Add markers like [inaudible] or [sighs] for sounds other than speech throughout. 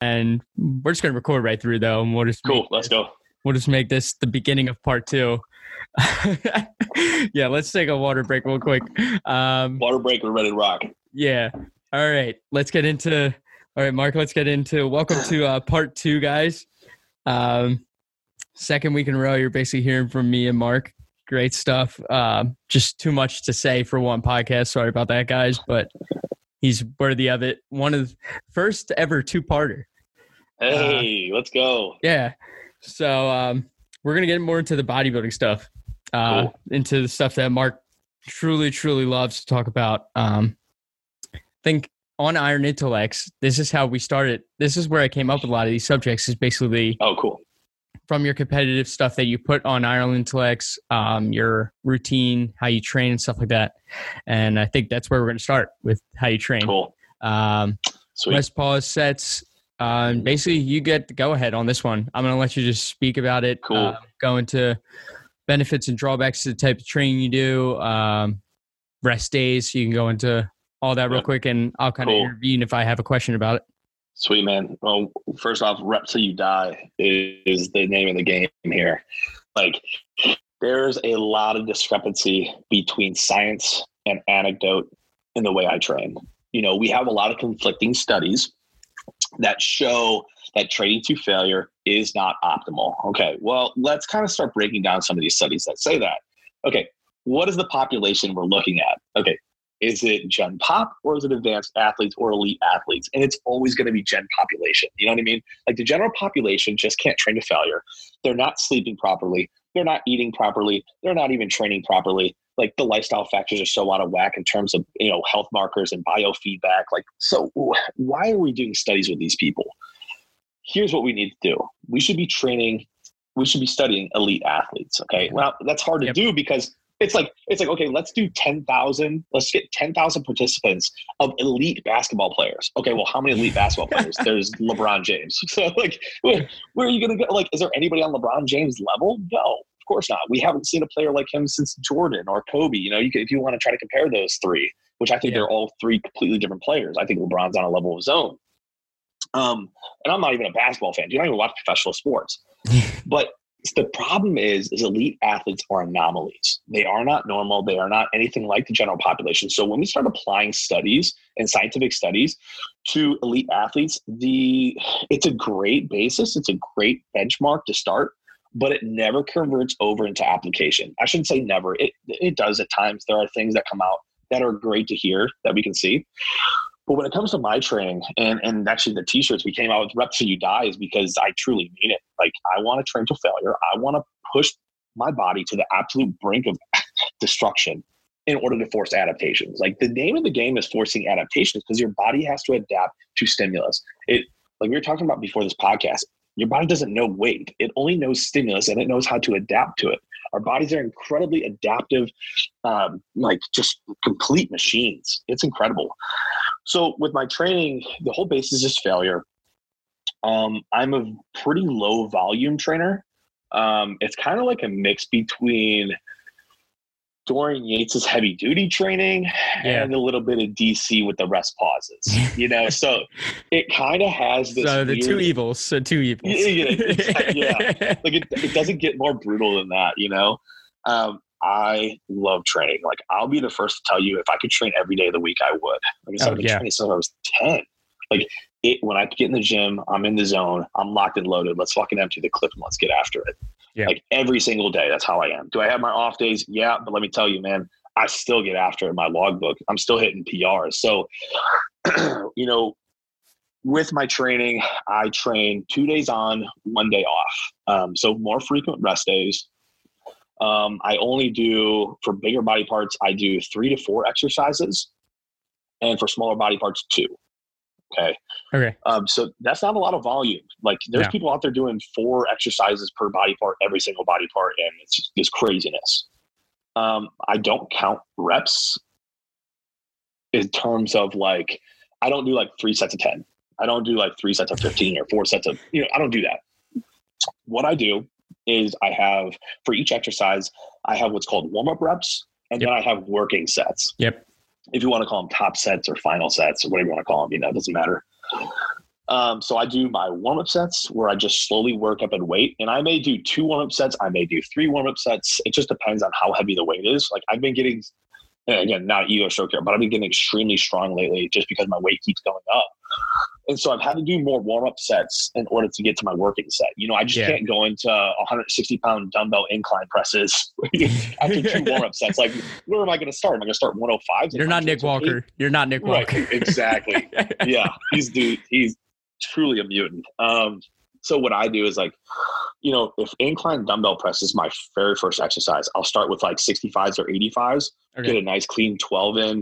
and we're just gonna record right through though, and we'll just Cool. make Let's this- go. We'll just make this the beginning of part two. [laughs] yeah, let's take a water break real quick. Um, Water break. We're ready to rock. yeah. All right. Let's get into. All right, Mark. Let's get into. Welcome to uh, part two, guys. Um, second week in a row, you're basically hearing from me and Mark. Great stuff. Um, just too much to say for one podcast. Sorry about that, guys, but he's worthy of it. One of the first ever two-parter. Hey, let's go. Yeah. So um, we're gonna get more into the bodybuilding stuff, uh, Cool. into the stuff that Mark truly, truly loves to talk about. Um, I think on Iron Intellects, this is how we started. This is where I came up with a lot of these subjects. Is basically Oh, cool. From your competitive stuff that you put on Iron Intellects, um, your routine, how you train, and stuff like that. And I think that's where we're gonna start with how you train. Cool. Um, Sweet. Rest pause sets. And basically, you get the go ahead on this one. I'm going to let you just speak about it. Cool. Uh, go into benefits and drawbacks to the type of training you do, um, rest days. You can go into all that real quick, and I'll kind of intervene if I have a question about it. Sweet man. Well, first off, rep till you die is the name of the game here. Like, there's a lot of discrepancy between science and anecdote in the way I train. You know, we have a lot of conflicting studies that show that training to failure is not optimal. Okay, well, let's kind of start breaking down some of these studies that say that. Okay, what is the population we're looking at? Okay, is it gen pop or is it advanced athletes or elite athletes? And it's always going to be gen population. You know what I mean? Like the general population just can't train to failure. They're not sleeping properly. They're not eating properly. They're not even training properly. Like the lifestyle factors are so out of whack in terms of you know health markers and biofeedback. Like so, why are we doing studies with these people? Here's what we need to do. We should be training. We should be studying elite athletes. Okay, well that's hard to Yep. do because it's like it's like okay let's do 10,000 let's get 10,000 participants of elite basketball players. Okay well how many elite basketball players? [laughs] There's LeBron James. [laughs] So like where, where are you going to go? Like is there anybody on LeBron James level? No of course not. We haven't seen a player like him since Jordan or Kobe. You know you could, if you want to try to compare those three which I think Yeah. they're all three completely different players I think LeBron's on a level of his own. Um and I'm not even a basketball fan. You don't even watch professional sports? [laughs] But the problem is is elite athletes are anomalies. They are not normal. They are not anything like the general population. So when we start applying studies and scientific studies to elite athletes the it's a great basis. It's a great benchmark to start but it never converts over into application. I shouldn't say never. It it does at times. There are things that come out that are great to hear that we can see but when it comes to my training and, and actually the t-shirts we came out with reps till you die is because I truly mean it. Like I want to train to failure. I want to push my body to the absolute brink of [laughs] destruction in order to force adaptations. Like the name of the game is forcing adaptations because your body has to adapt to stimulus. It like we were talking about before this podcast, your body doesn't know weight. It only knows stimulus and it knows how to adapt to it. Our bodies are incredibly adaptive, um, like just complete machines. It's incredible. So with my training, the whole basis is failure. Um, I'm a pretty low volume trainer. Um, it's kind of like a mix between Dorian Yates's heavy duty training Yeah. and a little bit of DC with the rest pauses. [laughs] You know, so it kind of has this. so the two evils. So two evils. Yeah, yeah, yeah. [laughs] like it, it doesn't get more brutal than that, you know. Um, I love training. Like I'll be the first to tell you, if I could train every day of the week, I would. Like I said, Oh, I've been yeah. training since I was ten. Like it, when I get in the gym, I'm in the zone. I'm locked and loaded. Let's fucking empty the clip and let's get after it. Yeah. Like every single day, that's how I am. Do I have my off days? Yeah, but let me tell you, man, I still get after it. in My logbook, I'm still hitting PRs. So, [clears throat] you know, with my training, I train two days on, one day off. Um, so more frequent rest days. Um, I only do for bigger body parts, I do three to four exercises, and for smaller body parts, two. Okay. Okay. Um, so that's not a lot of volume. Like there's people out there doing four exercises per body part, every single body part, and it's just craziness. Um, I don't count reps in terms of like I don't do like three sets of ten. I don't do like three sets of fifteen or four sets of you know I don't do that. What I do is I have for each exercise I have what's called warm up reps, and Yep. then I have working sets. Yep. If you want to call them top sets or final sets or whatever you want to call them, you know, it doesn't matter Um, so I do my warm up sets where I just slowly work up in weight, and I may do two warm up sets. I may do three warm up sets. It just depends on how heavy the weight is. Like I've been getting, again, not ego stroke here, but I've been getting extremely strong lately just because my weight keeps going up. And so I've had to do more warm up sets in order to get to my working set. You know, I just Yeah. can't go into 160 pound dumbbell incline presses [laughs] after two [laughs] warm up sets. Like, where am I going to start? Am I going to start 105? You're not Nick Walker. You're not Nick Right, Walker. exactly. [laughs] yeah, he's dude. He's truly a mutant. Um, so what I do is like, you know, if incline dumbbell press is my very first exercise, I'll start with like 65s or 85s, get a nice clean 12 in.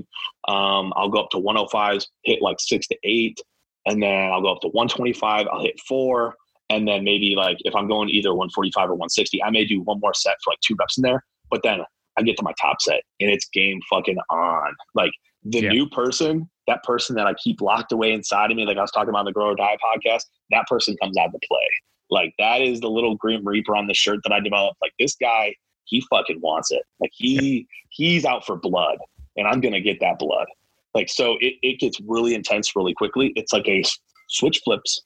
Um, I'll go up to 105s, hit like six to eight, and then I'll go up to 125. I'll hit four, and then maybe like if I'm going either 145 or 160, I may do one more set for like two reps in there. But then I get to my top set, and it's game fucking on. Like the Yeah. new person, that person that I keep locked away inside of me, like I was talking about on the Grow or Die podcast, that person comes out to play. Like that is the little Grim Reaper on the shirt that I developed. Like this guy, he fucking wants it. Like he he's out for blood, and I'm gonna get that blood. Like so, it, it gets really intense really quickly. It's like a switch flips.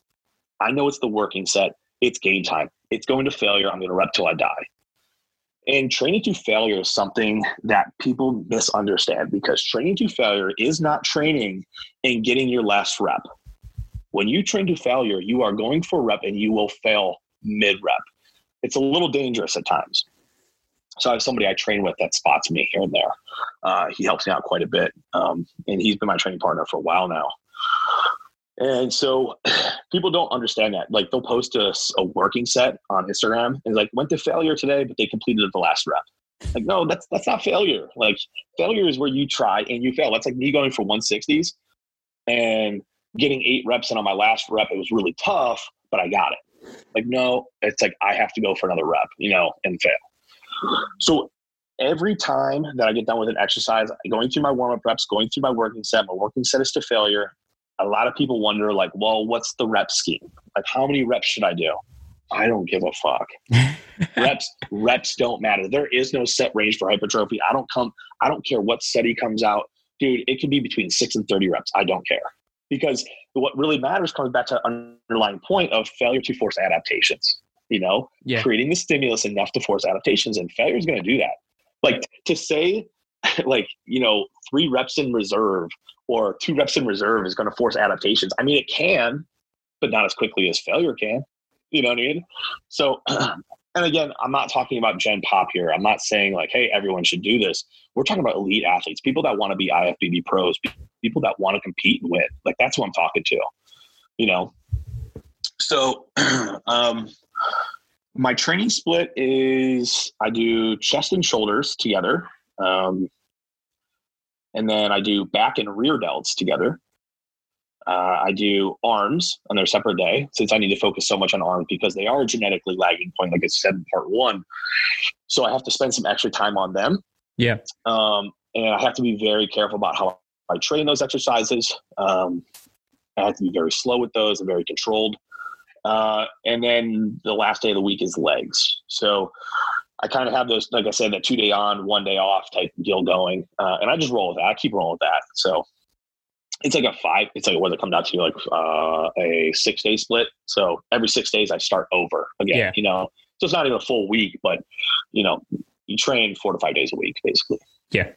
I know it's the working set. It's game time. It's going to failure. I'm gonna rep till I die. And training to failure is something that people misunderstand because training to failure is not training and getting your last rep. When you train to failure, you are going for rep and you will fail mid rep. It's a little dangerous at times. So I have somebody I train with that spots me here and there. Uh, he helps me out quite a bit, um, and he's been my training partner for a while now. And so [clears throat] people don't understand that. Like they'll post a working set on Instagram and like went to failure today, but they completed the last rep. Like no, that's that's not failure. Like failure is where you try and you fail. That's like me going for 160s and getting eight reps and on my last rep it was really tough, but I got it. Like no, it's like I have to go for another rep, you know, and fail. So every time that I get done with an exercise, going through my warm up reps, going through my working set, my working set is to failure. A lot of people wonder, like, well, what's the rep scheme? Like, how many reps should I do? I don't give a fuck. [laughs] reps, reps don't matter. There is no set range for hypertrophy. I don't come. I don't care what study comes out, dude. It could be between six and thirty reps. I don't care because what really matters comes back to an underlying point of failure to force adaptations. You know, Yeah. creating the stimulus enough to force adaptations, and failure is going to do that. Like to say, [laughs] like you know, three reps in reserve or two reps in reserve is going to force adaptations. I mean, it can, but not as quickly as failure can. You know what I mean? So, [clears throat] and again, I'm not talking about Gen Pop here. I'm not saying like, hey, everyone should do this. We're talking about elite athletes, people that want to be IFBB pros, people that want to compete and win. Like that's who I'm talking to. You know. So, [clears throat] um, my training split is I do chest and shoulders together. Um, and then I do back and rear delts together. Uh, I do arms on their separate day since I need to focus so much on arms because they are a genetically lagging point, like I said in part one. So I have to spend some extra time on them. Yeah. Um, and I have to be very careful about how I train those exercises. Um, I have to be very slow with those and very controlled. Uh, and then the last day of the week is legs. So I kind of have those, like I said, that two day on, one day off type deal going. Uh, and I just roll with that. I keep rolling with that. So it's like a five, it's like what it comes out to like uh, a six day split. So every six days I start over again, Yeah. you know, so it's not even a full week, but you know, you train four to five days a week, basically. Yeah.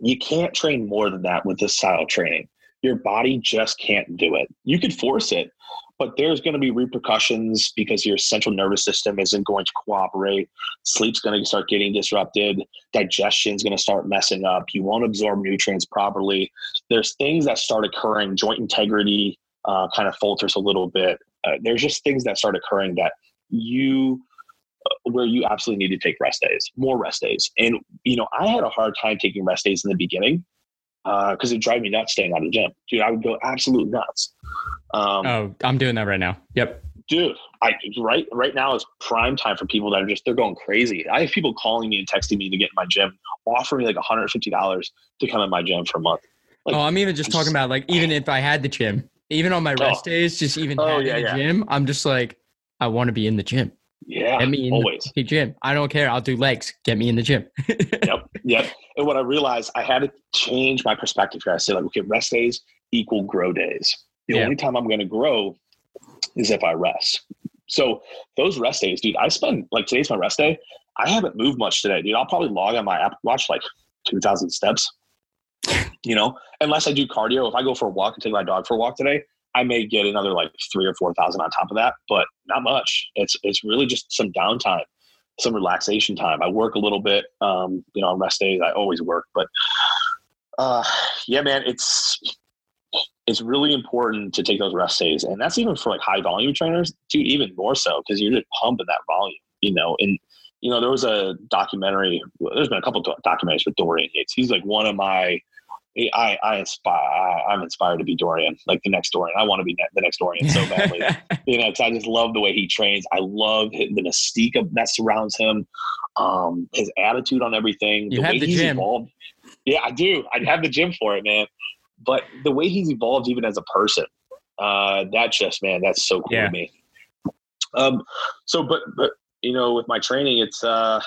You can't train more than that with this style of training. Your body just can't do it. You could force it, but there's going to be repercussions because your central nervous system isn't going to cooperate. Sleep's going to start getting disrupted. Digestion's going to start messing up. You won't absorb nutrients properly. There's things that start occurring. Joint integrity uh, kind of falters a little bit. Uh, there's just things that start occurring that you uh, where you absolutely need to take rest days, more rest days. And you know, I had a hard time taking rest days in the beginning because it drive me nuts staying out of the gym, dude. I would go absolute nuts. Um, Oh, I'm doing that right now. Yep. dude, I right right now is prime time for people that are just they're going crazy. I have people calling me and texting me to get in my gym, offering me like $150 to come in my gym for a month. Like- oh, I'm even just talking about like even if I had the gym, even on my rest Oh. days, just even Oh, having yeah, the yeah. gym, I'm just like, I want to be in the gym. Yeah, Get me in always. the gym. I don't care. I'll do legs. Get me in the gym. [laughs] yep, yep. And what I realized, I had to change my perspective here. I said, like, okay, rest days equal grow days. The Yeah. only time I'm going to grow is if I rest. So those rest days, dude, I spend like today's my rest day. I haven't moved much today, dude. I'll probably log on my Apple Watch like 2,000 steps, you know, unless I do cardio. If I go for a walk and take my dog for a walk today, I may get another like three or 4,000 on top of that, but not much. It's, it's really just some downtime, some relaxation time. I work a little bit, um, you know, on rest days, I always work, but uh, yeah, man, it's, it's really important to take those rest days. And that's even for like high volume trainers, dude, even more so because you're just pumping that volume, you know. And, you know, there was a documentary, there's been a couple documentaries with Dorian Yates. He's like one of my, I, I inspire, I, am inspired to be Dorian, like the next Dorian. I want to be the next Dorian so badly, [laughs] you know, I just love the way he trains. I love the mystique of, that surrounds him, um, his attitude on everything. You the have the gym. Evolved. Yeah, I do. I have the gym for it, man but the way he's evolved even as a person, uh, that just man, that's so cool yeah. to me. Um, so, but but you know, with my training, it's uh,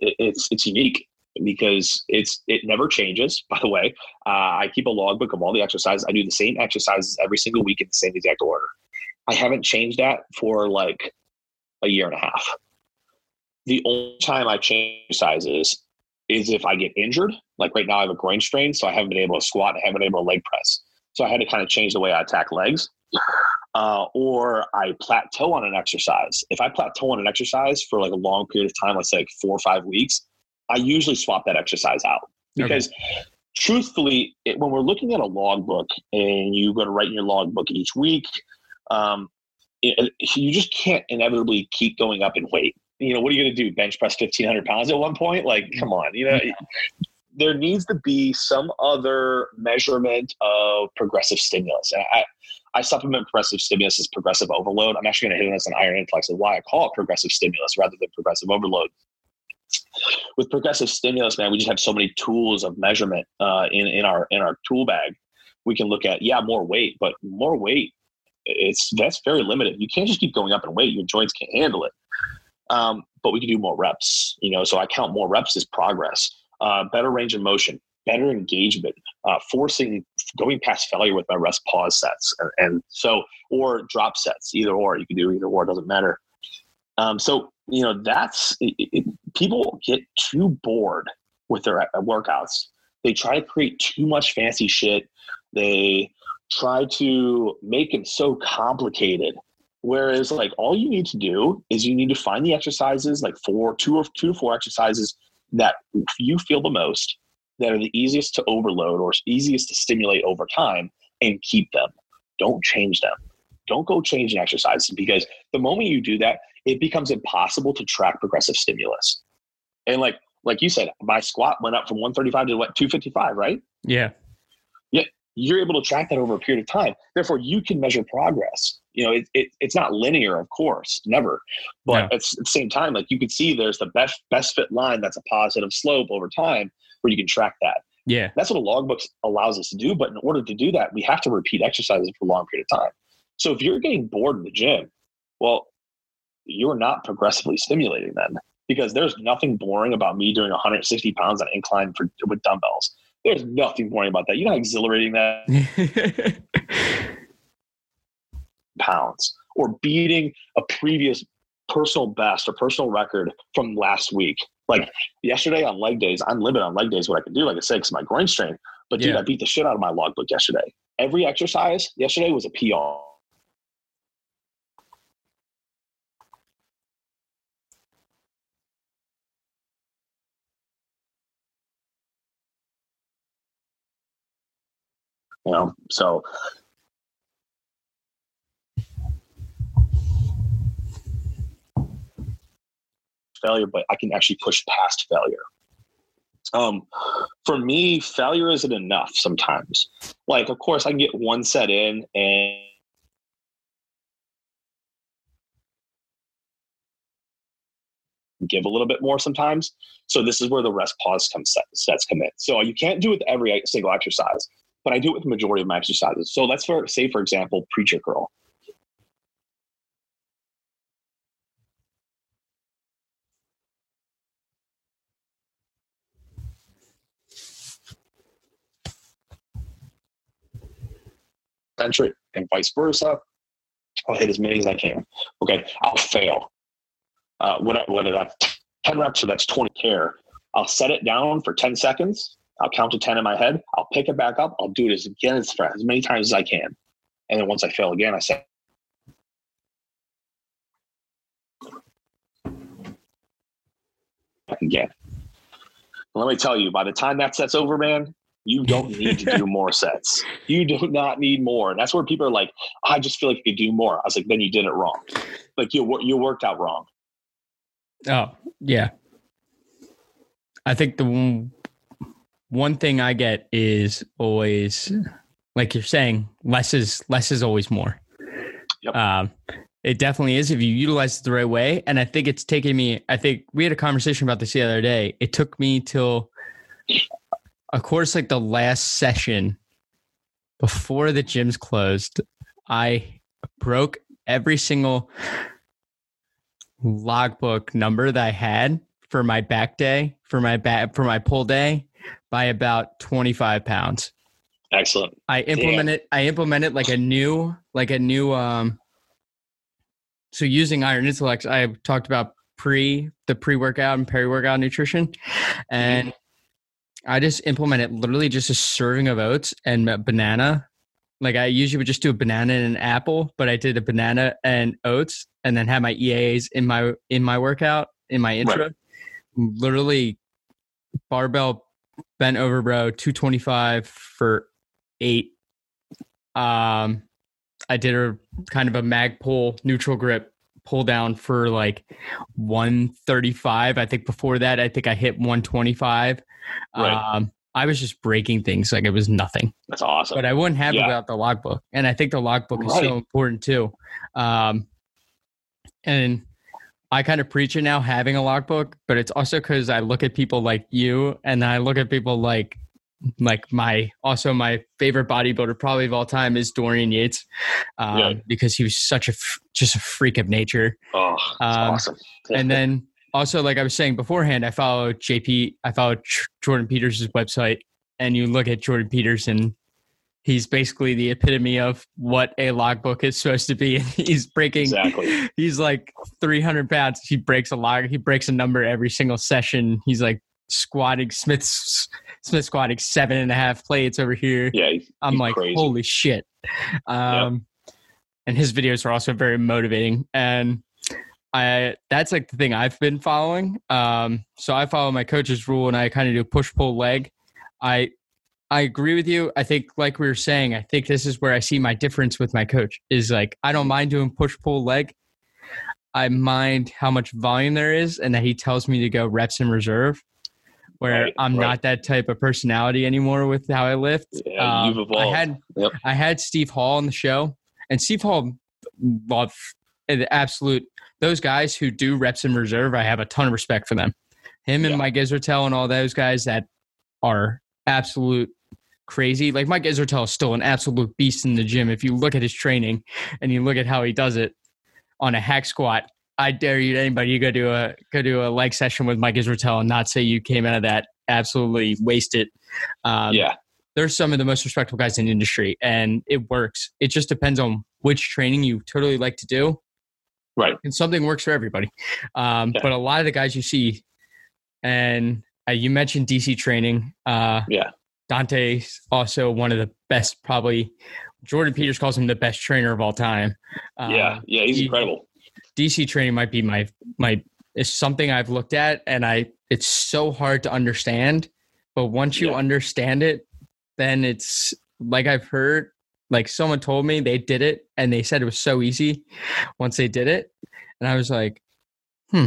it, it's it's unique because it's it never changes. [laughs] By the way, uh, I keep a logbook of all the exercises. I do the same exercises every single week in the same exact order. I haven't changed that for like a year and a half. The only time I change sizes is if I get injured. Like right now, I have a groin strain, so I haven't been able to squat. I haven't been able to leg press. So I had to kind of change the way I attack legs. Uh, or I plateau on an exercise. If I plateau on an exercise for like a long period of time, let's say like four or five weeks, I usually swap that exercise out because okay. truthfully, it, when we're looking at a logbook and you go to write in your logbook each week, um, it, you just can't inevitably keep going up in weight you know, what are you going to do? Bench press 1500 pounds at one point? Like, come on, you know, there needs to be some other measurement of progressive stimulus. And I, I supplement progressive stimulus as progressive overload. I'm actually going to hit on this on Iron Intellects of why I call it progressive stimulus rather than progressive overload. With progressive stimulus, man, we just have so many tools of measurement uh, in in our in our tool bag. We can look at yeah more weight, but more weight it's that's very limited. You can't just keep going up in weight; your joints can't handle it. Um, but we can do more reps, you know, so I count more reps as progress, uh, better range of motion, better engagement, uh, forcing going past failure with my rest pause sets. And, and, so, or drop sets, either or, you can do either or, doesn't matter. Um, so, you know, that's it, it, people get too bored with their uh, workouts. They try to create too much fancy shit. They try to make it so complicated Whereas, like, all you need to do is you need to find the exercises, like four, two or two to four exercises that you feel the most, that are the easiest to overload or easiest to stimulate over time, and keep them. Don't change them. Don't go changing exercises because the moment you do that, it becomes impossible to track progressive stimulus. And like, like you said, my squat went up from 135 to what 255, right? Yeah. Yeah. You're able to track that over a period of time. Therefore, you can measure progress you know, it, it, it's not linear, of course, never. But yeah. at, the same time, like you can see there's the best best fit line that's a positive slope over time where you can track that. Yeah. That's what a logbook allows us to do. But in order to do that, we have to repeat exercises for a long period of time. So if you're getting bored in the gym, well, you're not progressively stimulating then because there's nothing boring about me doing 160 pounds on incline for, with dumbbells. There's nothing boring about that. You're not exhilarating that. [laughs] pounds or beating a previous personal best or personal record from last week. Like yesterday on leg days, I'm limited on leg days what I can do, like I said, because my groin strain. But dude, yeah. I beat the shit out of my logbook yesterday. Every exercise yesterday was a PR. You know, so failure, but I can actually push past failure. Um, for me, failure isn't enough sometimes. Like, of course, I can get one set in and give a little bit more sometimes. So this is where the rest pause comes set, sets come in. So you can't do it with every single exercise, but I do it with the majority of my exercises. So let's for, say, for example, preacher curl. centric and vice versa. I'll hit as many as I can. Okay, I'll fail. Uh, whether that's 10 reps or that's 20 care, I'll set it down for 10 seconds. I'll count to 10 in my head. I'll pick it back up. I'll do it as again as, as many times as I can. And then once I fail again, I say, again. Let me tell you, by the time that set's over, man, you don't need to do [laughs] more sets. You do not need more. And that's where people are like, I just feel like you could do more. I was like, then you did it wrong. Like you you worked out wrong. Oh, yeah. I think the one thing I get is always like you're saying, less is less is always more. Yep. Um, it definitely is if you utilize it the right way. And I think it's taken me, I think we had a conversation about this the other day. It took me till, of course, like the last session before the gyms closed, I broke every single logbook number that I had for my back day, for my back, for my pull day by about 25 pounds. Excellent. I implemented. I implemented like a new, like a new, um, so using iron intellect i talked about pre the pre-workout and peri-workout nutrition and mm-hmm. i just implemented literally just a serving of oats and a banana like i usually would just do a banana and an apple but i did a banana and oats and then had my EAAs in my in my workout in my intra right. literally barbell bent over bro 225 for eight um I did a kind of a Magpul neutral grip pull down for like 135. I think before that, I think I hit 125. Right. Um, I was just breaking things like it was nothing. That's awesome. But I wouldn't have yeah. without the logbook. And I think the logbook is so important too. Um, and I kind of preach it now having a logbook, but it's also because I look at people like you and I look at people like like my also my favorite bodybuilder probably of all time is Dorian Yates um, yeah. because he was such a just a freak of nature. Oh, um, awesome! [laughs] and then also, like I was saying beforehand, I follow JP. I follow Jordan Peters' website, and you look at Jordan Peterson. He's basically the epitome of what a logbook is supposed to be. [laughs] he's breaking. Exactly. He's like 300 pounds. He breaks a log. He breaks a number every single session. He's like squatting Smith's Smith squatting seven and a half plates over here. Yeah, he's, I'm he's like, crazy. holy shit. Um, yep. and his videos are also very motivating. And I that's like the thing I've been following. Um, so I follow my coach's rule and I kind of do push pull leg. I I agree with you. I think like we were saying, I think this is where I see my difference with my coach is like I don't mind doing push pull leg. I mind how much volume there is and that he tells me to go reps in reserve where right, I'm right. not that type of personality anymore with how I lift. Yeah, um. I had yep. I had Steve Hall on the show, and Steve Hall love the absolute those guys who do reps in reserve. I have a ton of respect for them. Him and yeah. Mike Israetel and all those guys that are absolute crazy. Like Mike Israetel is still an absolute beast in the gym. If you look at his training and you look at how he does it on a hack squat, I dare you, anybody, you go do a go do a leg session with Mike Israetel and not say you came out of that absolutely wasted. Um, yeah, there's some of the most respectable guys in the industry, and it works. It just depends on which training you totally like to do. Right, and something works for everybody. Um, yeah. But a lot of the guys you see, and uh, you mentioned DC training. Uh, yeah, Dante's also one of the best, probably. Jordan Peters calls him the best trainer of all time. Uh, yeah, yeah, he's he, incredible. DC training might be my my is something I've looked at and I it's so hard to understand. But once you yeah. understand it, then it's like I've heard like someone told me they did it and they said it was so easy once they did it. And I was like, hmm.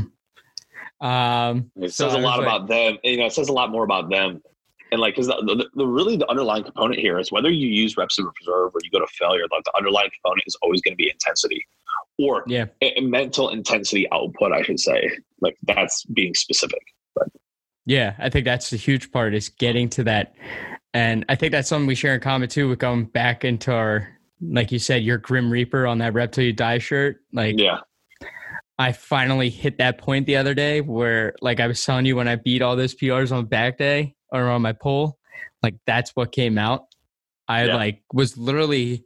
Um, it says so a lot like, about them. You know, it says a lot more about them. And like, because the, the, the, really the underlying component here is whether you use reps in reserve or you go to failure, like the underlying component is always going to be intensity or yeah. a, a mental intensity output, I should say. Like that's being specific. But yeah, I think that's the huge part is getting to that. And I think that's something we share in common too with going back into our, like you said, your Grim Reaper on that Rep Reps Till You Die shirt. Like, yeah. I finally hit that point the other day where, like I was telling you, when I beat all those PRs on back day or on my pole, like that's what came out. I yeah. like was literally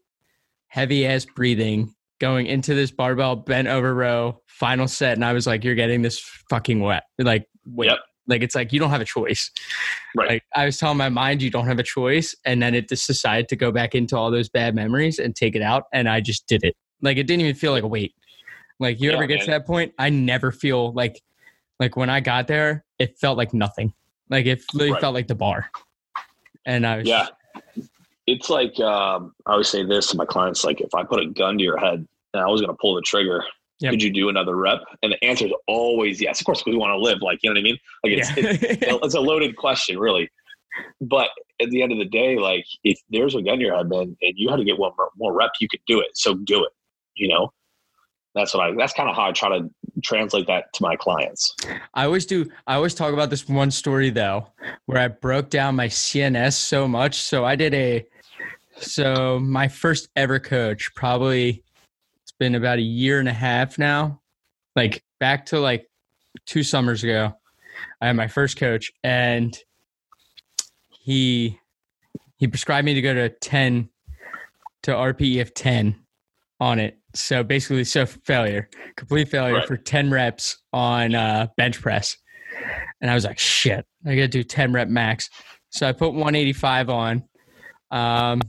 heavy ass breathing going into this barbell bent over row final set, and I was like, "You're getting this fucking wet." Like, wait, Yep. like it's like you don't have a choice. Right. Like I was telling my mind, you don't have a choice, and then it just decided to go back into all those bad memories and take it out, and I just did it. Like it didn't even feel like a weight. Like you Yeah, ever get to that point, I never feel like like when I got there, it felt like nothing. Like it really Right. felt like the bar. And I was Yeah. It's like um, I always say this to my clients: like if I put a gun to your head and I was going to pull the trigger, Yep. could you do another rep? And the answer is always yes. Of course, we want to live. Like you know what I mean? Like it's, it's it's a loaded question, really. But at the end of the day, like if there's a gun to your head, man, and you had to get one more, more rep, you could do it. So do it. You know, that's what I. That's kind of how I try to translate that to my clients. I always do. I always talk about this one story though, where I broke down my CNS so much. So I did a, so my first ever coach, probably it's been about a year and a half now, like back to like two summers ago. I had my first coach, and he he prescribed me to go to ten to RPE of ten on it. So basically, so failure, complete failure Right. for ten reps on uh, bench press, and I was like, shit, I got to do ten rep max. So I put 185 on. Um,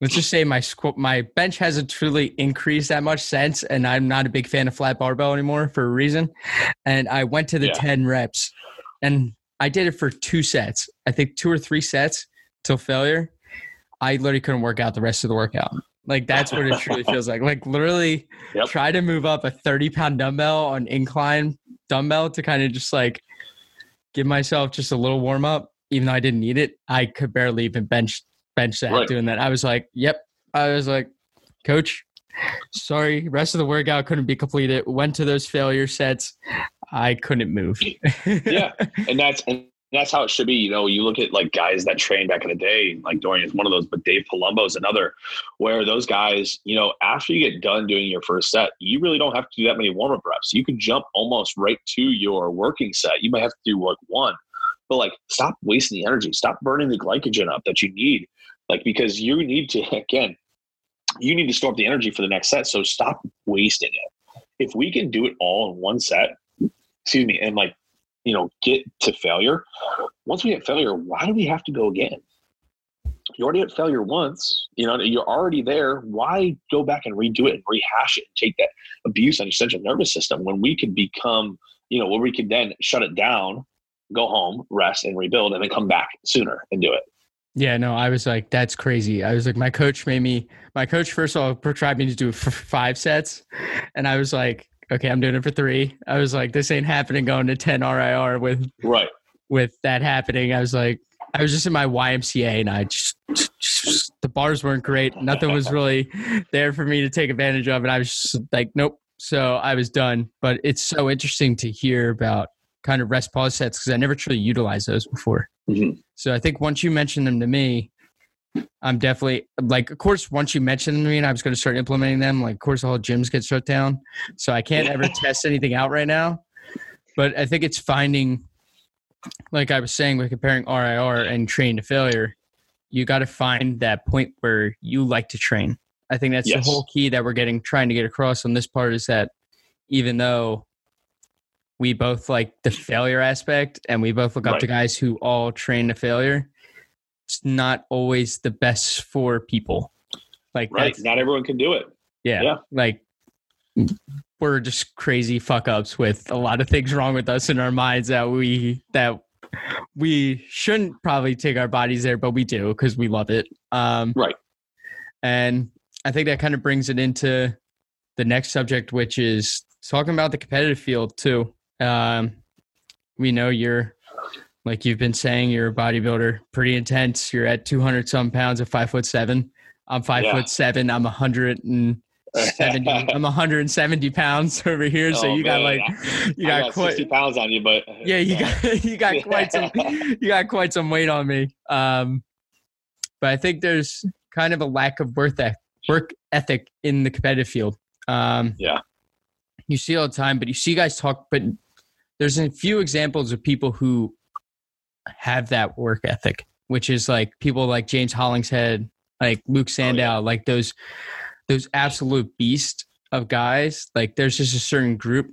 let's just say my squ- my bench hasn't truly increased that much since, and I'm not a big fan of flat barbell anymore for a reason. And I went to the Yeah. 10 reps, and I did it for two sets. I think two or three sets till failure. I literally couldn't work out the rest of the workout. Like that's what it truly [laughs] feels like. Like literally Yep. try to move up a 30 pound dumbbell on incline dumbbell to kind of just like give myself just a little warm up, even though I didn't need it. I could barely even bench bench that Right. doing that. I was like, yep. I was like, coach, sorry, rest of the workout couldn't be completed. Went to those failure sets. I couldn't move. yeah, and that's and that's how it should be. You know, you look at like guys that trained back in the day, like Dorian is one of those, but Dave Palumbo is another, where those guys, you know, after you get done doing your first set, you really don't have to do that many warm up reps. You can jump almost right to your working set. You might have to do like one, but like stop wasting the energy, stop burning the glycogen up that you need, like because you need to [laughs] again, you need to store up the energy for the next set. So stop wasting it. If we can do it all in one set, excuse me, and like you know, get to failure. Once we hit failure, why do we have to go again? You already hit failure once, you know, you're already there. Why go back and redo it and rehash it and take that abuse on your central nervous system when we could become, you know, where we could then shut it down, go home, rest and rebuild, and then come back sooner and do it. Yeah, no, I was like, that's crazy. I was like, my coach made me, my coach first of all prescribed me to do five sets. And I was like, okay, I'm doing it for three. I was like, this ain't happening going to 10 RIR with, Right. with that happening. I was like, I was just in my YMCA and I just, just the bars weren't great. Nothing was really there for me to take advantage of. And I was just like, nope. So I was done. But it's so interesting to hear about kind of rest pause sets because I never truly utilized those before. Mhm. So I think once you mentioned them to me, I'm definitely like, of course, once you mentioned them to me and I was going to start implementing them, like, of course, all gyms get shut down. So I can't ever test anything out right now. But I think it's finding, like I was saying, with comparing RIR and train to failure, you got to find that point where you like to train. I think that's Yes. the whole key that we're getting, trying to get across on this part is that even though we both like the failure aspect and we both look up to guys who all train to failure it's not always the best for people like Right. Not everyone can do it. yeah, Yeah. like we're just crazy fuck ups with a lot of things wrong with us in our minds that we that we shouldn't probably take our bodies there but we do because we love it um Right. and i think that kind of brings it into the next subject which is talking about the competitive field too um we know you're like you've been saying you're a bodybuilder pretty intense. You're at 200 some pounds at five foot seven. I'm five Yeah. foot seven. I'm 170 i'm 170 pounds [laughs] over here. So Oh, you got man. like you got, got quite 60 pounds on you, but yeah you got [laughs] you got [laughs] quite some you got quite some weight on me. Um but i think there's kind of a lack of work ethic, work ethic in the competitive field. Um Yeah. you see all the time but you see guys talk but there's a few examples of people who have that work ethic which is like people like james hollingshead like luke Sandoe like those those absolute beasts of guys. Like there's just a certain group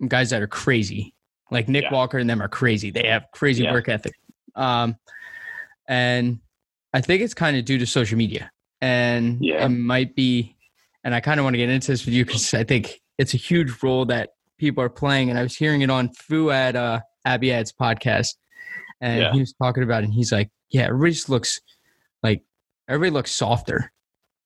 of guys that are crazy. Like Nick Yeah. Walker and them are crazy. They have crazy Yeah. work ethic. Um, and I think it's kind of due to social media. And Yeah. it might be, and I kind of want to get into this with you because I think it's a huge role that people are playing. And I was hearing it on Fouad uh, Abby Abiad's podcast, and Yeah. he was talking about it. And he's like, "Yeah, everybody just looks like everybody looks softer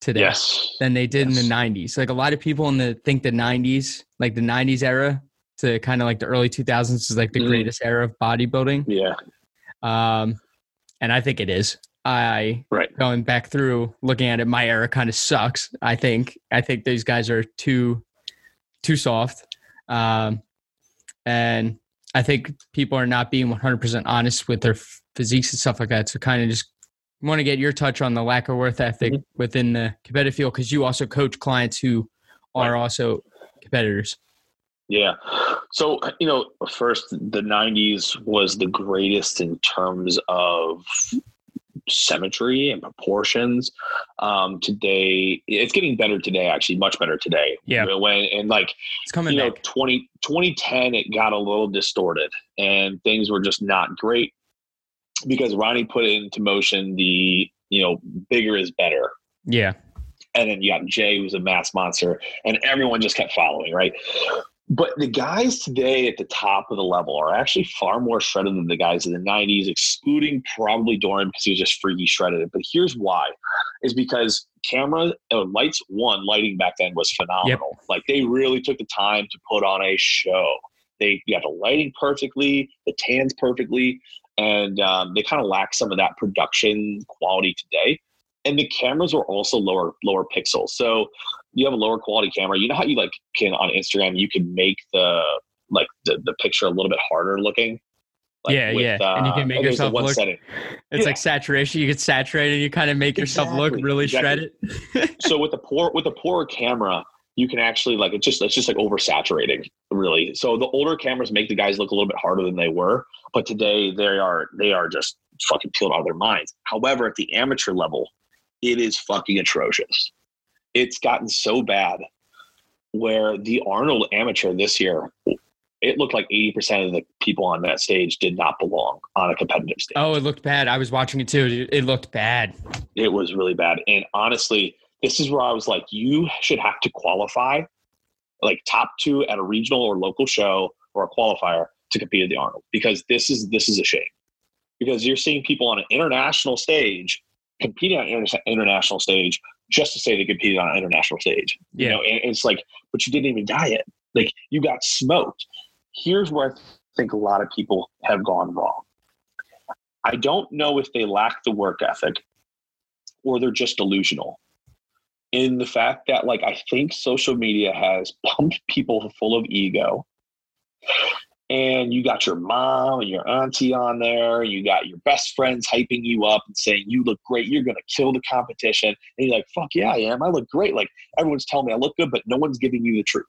today Yes. than they did Yes. in the 90s. Like a lot of people in the think the 90s, like the 90s era to kind of like the early 2000s is like the Mhm. greatest era of bodybuilding. Yeah. Um, and I think it is. I Right. going back through looking at it, my era kind of sucks. I think. I think these guys are too too soft. Um, and I think people are not being 100% honest with their physiques and stuff like that. So kind of just want to get your touch on the lack of worth ethic Mhm. within the competitive field because you also coach clients who are Right. also competitors. Yeah. So, you know, first, the 90s was the greatest in terms of symmetry and proportions. Um, today, it's getting better today, actually, much better today. Yeah. When, and like, It's coming you know, back. 20, 2010, it got a little distorted and things were just not great because Ronnie put into motion the, you know, bigger is better Yeah. and then you got Jay, who's a mass monster, and everyone just kept following, right? But the guys today at the top of the level are actually far more shredded than the guys in the 90s, excluding probably Dorian because he was just freaky shredded. But here's why is because camera uh, lights, one, lighting back then was phenomenal. Like they really took the time to put on a show. They got the lighting perfectly, the tans perfectly, and um, they kind of lack some of that production quality today and the cameras were also lower lower pixels. So you have a lower quality camera. You know how you like can on Instagram you can make the like the, the picture a little bit harder looking. Like Yeah, with, yeah. And you can uh, make there's yourself look- setting. It's Yeah. like saturation. You get saturated. You kind of make yourself look really exactly. shredded. so [laughs] with the poor with the poorer camera, you can actually like it's just it's just like oversaturating really. So the older cameras make the guys look a little bit harder than they were, but today they are they are just fucking peeled out of their minds. However, at the amateur level, it is fucking atrocious. It's gotten so bad where the Arnold amateur this year, it looked like 80% of the people on that stage did not belong on a competitive stage. Oh, it looked bad. I was watching it too. It- looked bad. It was really bad. And honestly, this is where I was like, you should have to qualify like top two at a regional or local show or a qualifier to compete at the Arnold because this is this is a shame. Because you're seeing people on an international stage competing on an inter- international stage just to say they competed on an international stage. You know, and it's like, but you didn't even diet. Like you got smoked. Here's where I think a lot of people have gone wrong. I don't know if they lack the work ethic or they're just delusional in the fact that like i think social media has [laughs] pumped people full of ego and you got your mom and your auntie on there you got your best friends hyping you up and saying you look great. You're going to kill the competition. And you're like fuck yeah i am. I look great. Like everyone's telling me i look good but no one's giving you the truth.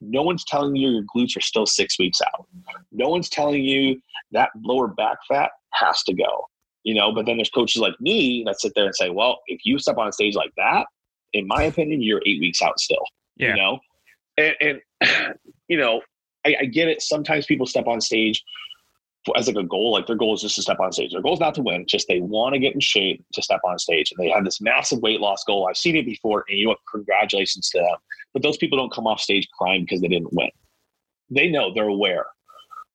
No one's telling you your glutes are still six weeks out. No one's telling you that lower back fat has to go you know? But then there's coaches like me that sit there and say well if you step on a stage like that in my opinion you're eight weeks out still Yeah. you know? And, and [clears throat] you know I, I get it. Sometimes people step on stage as like a goal like their goal is just to step on stage. Their goal is not to win just they want to get in shape to step on stage and they have this massive weight loss goal. I've seen it before and you know congratulations to them. But those people don't come off stage crying because they didn't win. They know they're aware.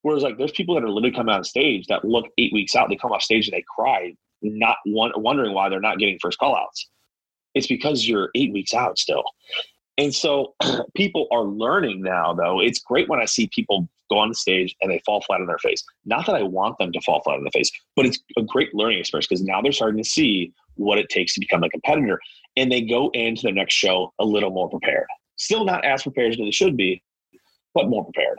Whereas like there's people that are literally coming on stage that look eight weeks out they come off stage and they cry not one, wondering why they're not getting first call outs. It's because you're eight weeks out still. And so [clears throat] people are learning now, though. It's great when I see people go on the stage and they fall flat on their face. Not that I want them to fall flat on the face, but it's a great learning experience because now they're starting to see what it takes to become a competitor. And they go into their next show a little more prepared. Still not as prepared as they should be, but more prepared.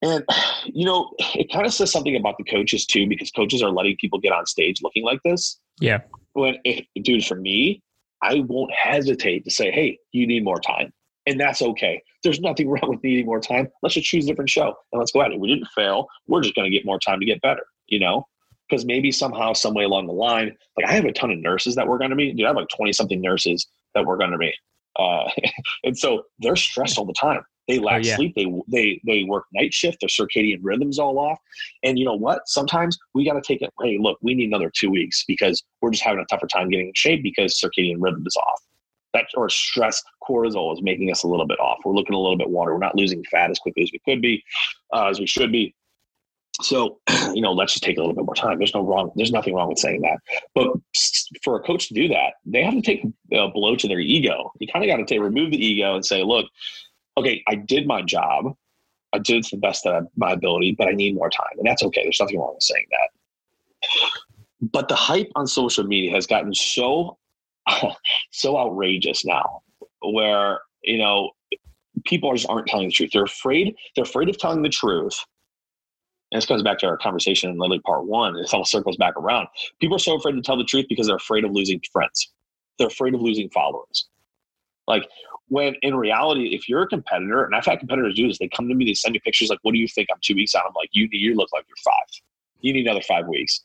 And, [sighs] you know, it kind of says something about the coaches too, because coaches are letting people get on stage looking like this. Yeah. When, if, dude, for me, I won't hesitate to say, hey, you need more time. And that's okay. There's nothing [laughs] wrong with needing more time. Let's just choose a different show and let's go at it. We didn't fail. We're just going to get more time to get better, you know? Because maybe somehow, some way along the line, like I have a ton of nurses that work under me. Dude, I have like 20 something nurses that we're going to be. Uh, [laughs] and so they're stressed all the time. They lack Oh, yeah. sleep. They they they work night shift. Their circadian rhythms all off. And you know what? Sometimes we got to take it. Hey, look, we need another two weeks because we're just having a tougher time getting in shape because circadian rhythm is off. That or stress cortisol is making us a little bit off. We're looking a little bit water. We're not losing fat as quickly as we could be, uh, as we should be. So, [clears throat] you know, let's just take a little bit more time. There's no wrong. There's nothing wrong with saying that. But for a coach to do that, they have to take a blow to their ego. You kind of got to take remove the ego and say, look, okay, I did my job. I did the best of my ability, but I need more time, and that's okay. There's nothing wrong with saying that. But the hype on social media has gotten so [laughs] so outrageous now, where you know people just aren't telling the truth. They're afraid. They're afraid of telling the truth. And this comes back to our conversation in literally part one. It all circles back around. People are so afraid to tell the truth because they're afraid of losing friends. They're afraid of losing followers. Like when in reality, if you're a competitor, and I've had competitors do this, they come to me, they send me pictures like, "What do you think? I'm two weeks out." I'm like, "You you look like you're five. You need another five weeks."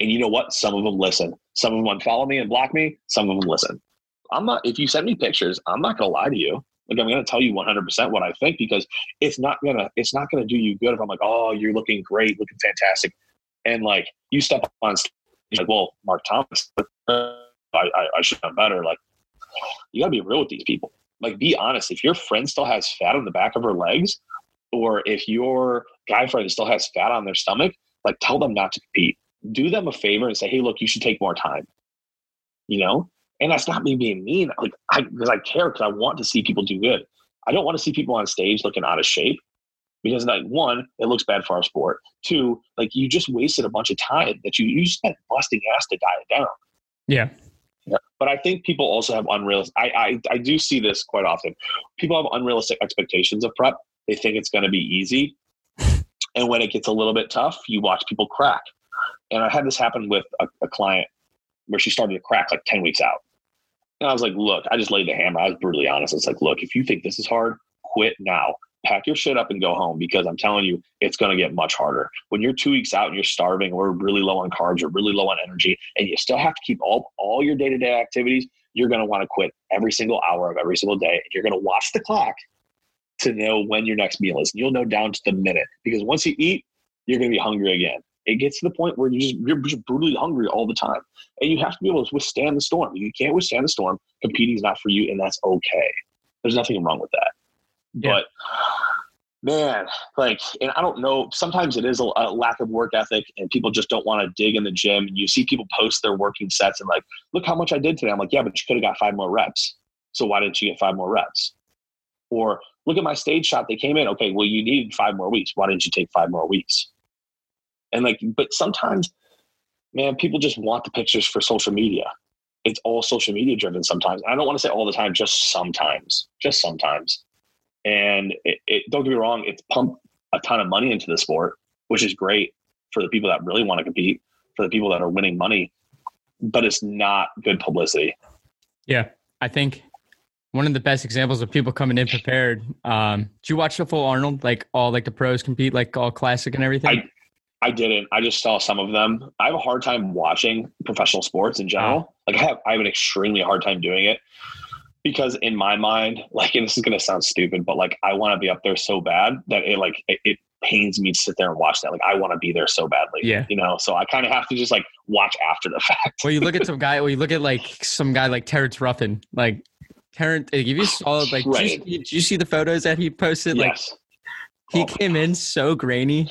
And you know what? Some of them listen. Some of them unfollow me and block me. Some of them listen. I'm not. If you send me pictures, I'm not to lie to you. Like I'm to tell you 100 percent what I think because it's not gonna it's not gonna do you good if I'm like, "Oh, you're looking great, looking fantastic," and like you step on like, "Well, Mark Thomas, I, I, I should have done better." Like you got to be real with these people. Like be honest. If your friend still has fat on the back of her legs or if your guy friend still has fat on their stomach like tell them not to compete. Do them a favor and say hey look you should take more time. You know? And that's not me being mean. Like i because i care because i want to see people do good. I don't want to see people on stage looking out of shape because like one it looks bad for our sport. Two like you just wasted a bunch of time that you you spent busting ass to diet down. Yeah. Yeah. But I think people also have unrealistic. I, I I do see this quite often. People have unrealistic expectations of prep. They think it's going to be easy, [laughs] and when it gets a little bit tough, you watch people crack. And I had this happen with a, a client where she started to crack like ten weeks out, and I was like, "Look, I just laid the hammer. I was brutally honest. It's like, look, if you think this is hard, quit now. Pack your shit up and go home because I'm telling you, it's going to get much harder. When you're two weeks out and you're starving, or really low on carbs, or really low on energy, and you still have to keep all all your day to day activities, you're going to want to quit every single hour of every single day. And you're going to watch the clock to know when your next meal is. You'll know down to the minute because once you eat, you're going to be hungry again. It gets to the point where you just you're just brutally hungry all the time, and you have to be able to withstand the storm. If you can't withstand the storm, competing is not for you, and that's okay. There's nothing wrong with that. Yeah. But man, like, and I don't know. Sometimes it is a, a lack of work ethic, and people just don't want to dig in the gym. And you see people post their working sets and like, look how much I did today. I'm like, yeah, but you could have got five more reps. So why didn't you get five more reps? Or look at my stage shot. They came in. Okay, well, you needed five more weeks. Why didn't you take five more weeks? And like, but sometimes, man, people just want the pictures for social media. It's all social media driven sometimes. I don't want to say all the time, just sometimes, just sometimes. And it, it, don't get me wrong, it's pumped a ton of money into the sport, which is great for the people that really want to compete, for the people that are winning money, but it's not good publicity. Yeah. I think one of the best examples of people coming in prepared. Um, did you watch the full Arnold? Like all like the pros compete, like all classic and everything? I didn't. I just saw some of them. I have a hard time watching professional sports in general. Like I have, I have an extremely hard time doing it because in my mind, like, and this is gonna sound stupid, but like, I want to be up there so bad that it like it, it pains me to sit there and watch that. Like, I want to be there so badly. Yeah. You know, so I kind of have to just like watch after the [laughs] fact. well, you look at some guy, well, you look at like some guy like Terrence Ruffin, like Terrence, if you saw like, did, you, did you see the photos that he posted? Like yes. he Oh, came in so grainy,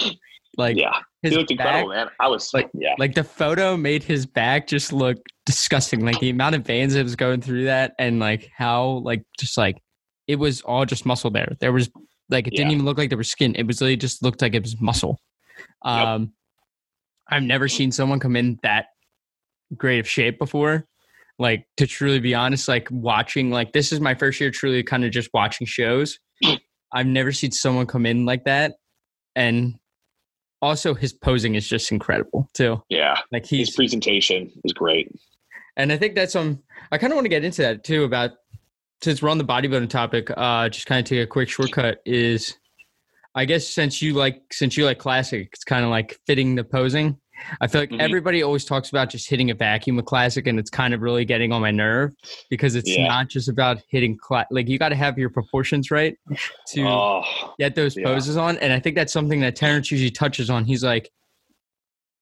like yeah. his He looked back, incredible, man. I was like- yeah. like the photo made his back just look disgusting. Like the amount of veins that was going through that, and like how like just like it was all just muscle there. There was like it didn't even look like there was skin. It was really just looked like it was muscle. Yep. Um, I've never seen someone come in that great of shape before. Like to truly be honest, like watching like this is my first year truly kind of just watching shows. I've never seen someone come in like that, and also his posing is just incredible too. Yeah. Like His presentation is great. And I think that's um I kind of want to get into that too about since we're on the bodybuilding topic, uh just kind of take a quick shortcut is I guess since you like since you like classic, it's kind of like fitting the posing. I feel like Mhm. everybody always talks about just hitting a vacuum with classic, and it's kind of really getting on my nerve because it's Yeah. not just about hitting cla- like you got to have your proportions right to Oh, get those yeah. poses on. And I think that's something that Terrence usually touches on. He's like,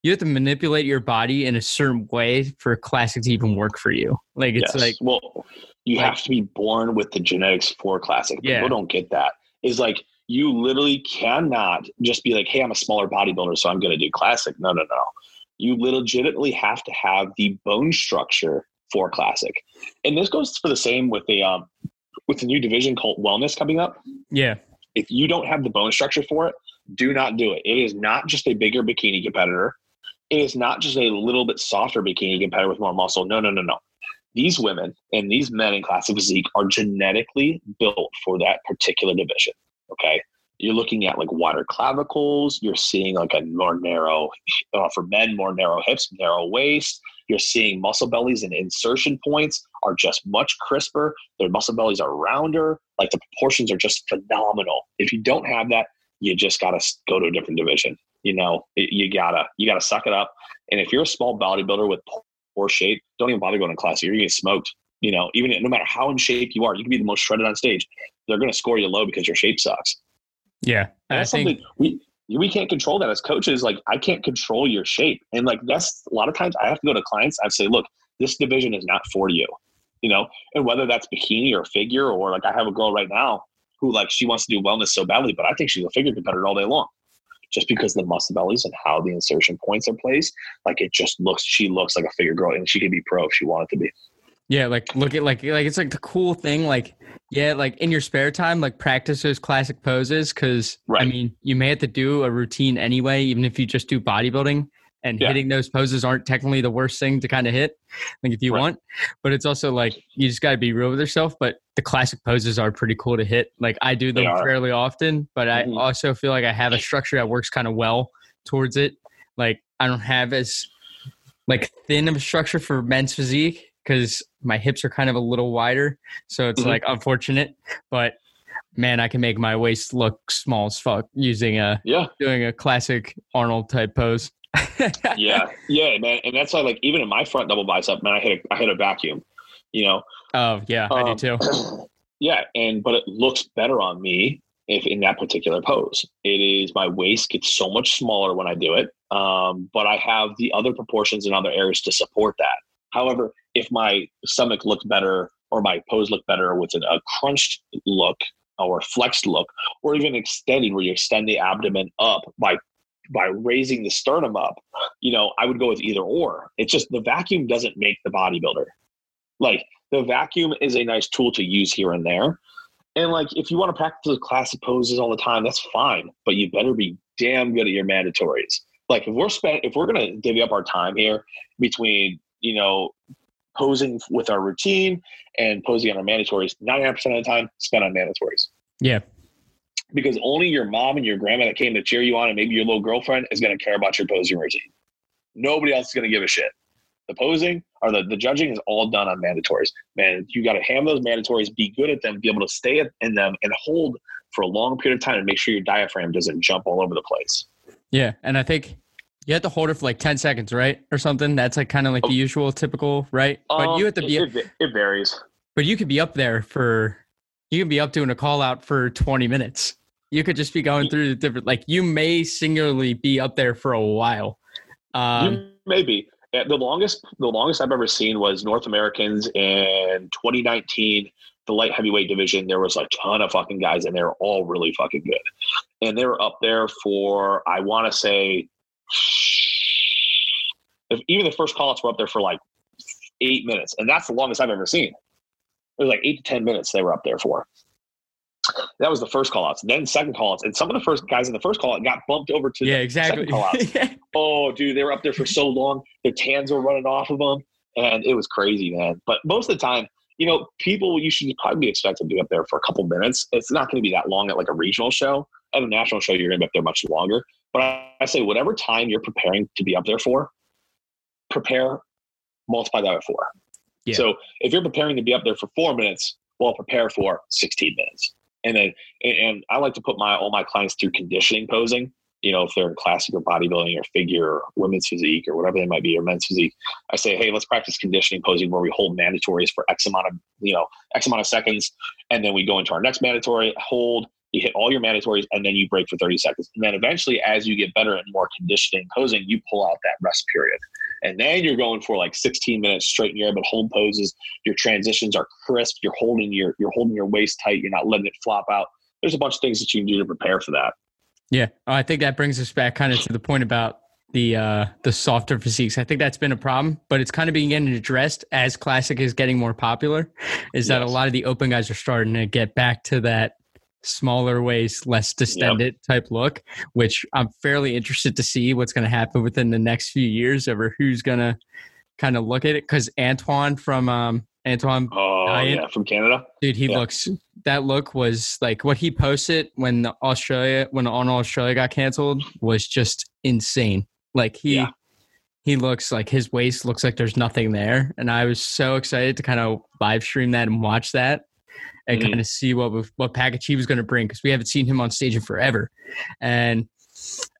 you have to manipulate your body in a certain way for classic to even work for you. Like it's yes. like, well, you like- have to be born with the genetics for classic. Yeah. People don't get that. Is like you literally cannot just be like, hey, I'm a smaller bodybuilder, so I'm going to do classic. No, no, no. You legitimately have to have the bone structure for classic, and this goes for the same with the um with the new division called wellness coming up. yeah, If you don't have the bone structure for it, do not do it. It is not just a bigger bikini competitor. It is not just a little bit softer bikini compared with more muscle. No, no, no, no. These women and these men in classic physique are genetically built for that particular division. Okay. You're looking at like wider clavicles. You're seeing like a more narrow, [laughs] uh, for men, more narrow hips, narrow waist. You're seeing muscle bellies and insertion points are just much crisper. Their muscle bellies are rounder. Like the proportions are just phenomenal. If you don't have that, you just got to go to a different division. You know, It- you gotta you gotta suck it up. And if you're a small bodybuilder with poor shape, don't even bother going to class. You're gonna get smoked. You know, even no matter how in shape you are, you can be the most shredded on stage. They're gonna score you low because your shape sucks. yeah. And that's think something we we can't control that as coaches. Like I can't control your shape, and like that's a lot of times I have to go to clients. I say, look, this division is not for you. You know, and whether that's bikini or figure, or like I have a girl right now who like she wants to do wellness so badly, but I think she's a figure competitor all day long. Just because the muscle bellies and how the insertion points are placed, like it just looks, she looks like a figure girl, and she could be pro if she wanted to be. Yeah, like look at like like it's like the cool thing. Like yeah, like in your spare time, like practice those classic poses because I mean you may have to do a routine anyway, even if you just do bodybuilding. And Yeah. hitting those poses aren't technically the worst thing to kind of hit, like if you Right. want. But it's also like you just got to be real with yourself. But the classic poses are pretty cool to hit. Like I do them fairly often, but I Mhm. also feel like I have a structure that works kind of well towards it. Like I don't have as like thin of a structure for men's physique because my hips are kind of a little wider. So it's Mhm. like unfortunate, but man, I can make my waist look small as fuck using a Yeah, doing a classic Arnold type pose. Yeah, yeah, man. And that's why, like, even in my front double bicep, man, I hit a, I hit a vacuum. You know, Oh yeah, I do Um, too. [clears throat] yeah, and but it looks better on me if in that particular pose. It is my waist gets so much smaller when I do it, um, but I have the other proportions in other areas to support that. However, if my stomach looked better or my pose looked better with an, a crunched look or flexed look, or even extending where you extend the abdomen up by by raising the sternum up, you know, I would go with either or. It's just the vacuum doesn't make the bodybuilder. Like the vacuum is a nice tool to use here and there. And like if you want to practice the classic poses all the time, that's fine. But you better be damn good at your mandatories. Like if we're spent if we're gonna divvy up our time here between, you know, posing with our routine and posing on our mandatories, 99% of the time spent on mandatories. Yeah. Because only your mom and your grandma that came to cheer you on and maybe your little girlfriend is gonna care about your posing routine. Nobody else is gonna give a shit. The posing or the, the judging is all done on mandatories. Man, you got to have those mandatories, be good at them, be able to stay in them and hold for a long period of time and make sure your diaphragm doesn't jump all over the place. Yeah, and I think you have to hold it for like ten seconds, right, or something. That's like kind of like the usual, typical, right? but Um, you have to be, It, it, it varies. but you could be up there for, you can be up doing a call out for twenty minutes. You could just be going through the different, like you may singularly be up there for a while. Um, maybe Uh, the longest the longest I've ever seen was North Americans in 2019. The light heavyweight division, there was a ton of fucking guys, and they were all really fucking good. And they were up there for I want to say, if even the first call outs were up there for like eight minutes, and that's the longest I've ever seen. It was like eight to ten minutes they were up there for. That was the first call outs. Then second call outs. And some of the first guys in the first call out got bumped over to yeah, the exactly. [laughs] second call outs. Oh, dude, they were up there for so long. Their tans were running off of them, and it was crazy, man. But most of the time, you know, people you should probably be expected to be up there for a couple minutes. It's not going to be that long at like a regional show. At a national show, you're going to be up there much longer. But I, I say, whatever time you're preparing to be up there for, prepare, multiply that by four. Yeah. So if you're preparing to be up there for four minutes, well, prepare for 16 minutes. And then, and, I like to put my all my clients through conditioning posing you know, if they're in classic or bodybuilding or figure or women's physique or whatever they might be, or men's physique, I say, hey, let's practice conditioning posing where we hold mandatories for X amount of, you know, X amount of seconds. And then we go into our next mandatory, hold, you hit all your mandatories, and then you break for 30 seconds. And then eventually, as you get better and more conditioning posing, you pull out that rest period. And then you're going for like 16 minutes straight in your but hold poses. Your transitions are crisp. You're holding your you're holding your waist tight. You're not letting it flop out. There's a bunch of things that you can do to prepare for that. Yeah, oh, I think that brings us back kind of to the point about the uh the softer physiques. I think that's been a problem, but it's kind of being getting addressed as classic is getting more popular. Is that a lot of the open guys are starting to get back to that smaller waist, less distended yep. type look, which I'm fairly interested to see what's going to happen within the next few years over who's going to kind of look at it. Because Antoine from um, Antoine, oh yeah, from Canada, dude, he yeah. looks. That look was like what he posted when the Australia when on Australia got canceled was just insane. Like he. Yeah. He looks like his waist looks like there's nothing there, and I was so excited to kind of live stream that and watch that and mm-hmm. kind of see what what package he was going to bring because we haven't seen him on stage in forever, and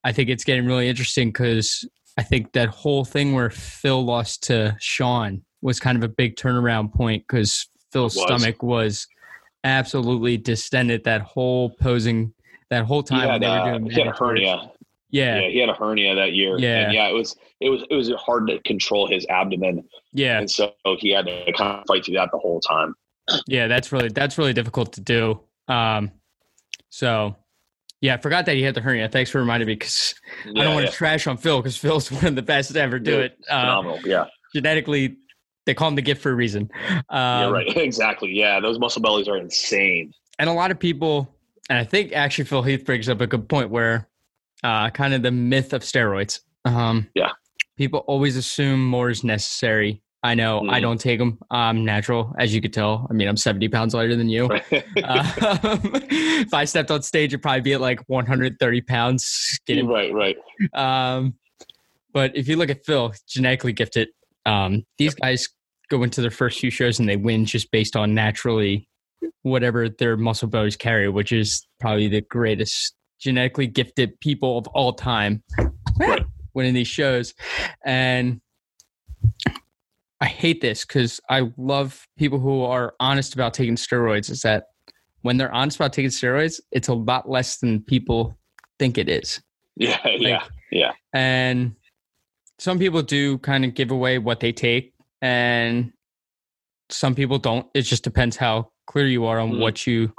I think it's getting really interesting because I think that whole thing where Phil lost to Shawn was kind of a big turnaround point because Phil's was. stomach was absolutely distended that whole posing that whole time he had, they were doing he had a hernia. Yeah. yeah, he had a hernia that year. Yeah, and yeah, it was it was it was hard to control his abdomen. Yeah, and so he had to kind of fight through that the whole time yeah, that's really that's really difficult to do. Um, so yeah, I forgot that he had the hernia. Thanks for reminding me because yeah, I don't want to trash on Phil because Phil's [laughs] one of the best to ever do yeah, it. Uh, phenomenal, yeah. Genetically, they call him the gift for a reason. Um, yeah, right. [laughs] Exactly. Yeah, those muscle bellies are insane. And a lot of people, and I think actually Phil Heath brings up a good point where uh, kind of the myth of steroids. Um, yeah. People always assume more is necessary I know mm. I don't take them. I'm natural, as you could tell. I mean, I'm 70 pounds lighter than you. um, [laughs] if I stepped on stage, it'd probably be at like 130 pounds. Right, right. Um, but if you look at Phil, genetically gifted, um, these yep. guys go into their first few shows and they win just based on naturally whatever their muscle bellies carry, which is probably the greatest genetically gifted people of all time right. winning these shows. And I hate this because I love people who are honest about taking steroids. Is that when they're honest about taking steroids, it's a lot less than people think it is. Yeah, [laughs] like, yeah, yeah. And some people do kind of give away what they take, and some people don't. It just depends how clear you are on mm-hmm. what you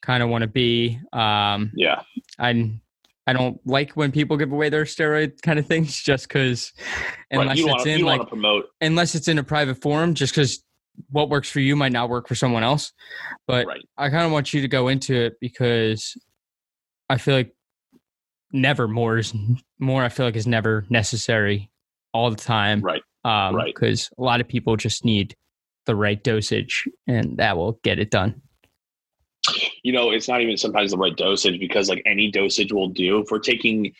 kind of want to be. Um, yeah, I I don't like when people give away their steroid kind of things just because unless right. it's wanna, in like promote unless it's in a private forum, just because what works for you might not work for someone else. But right. I kind of want you to go into it because I feel like never more is more. I feel like is never necessary all the time. Right. Um, right. Because a lot of people just need the right dosage, and that will get it done you know, it's not even sometimes the right dosage because like any dosage will do. If we're taking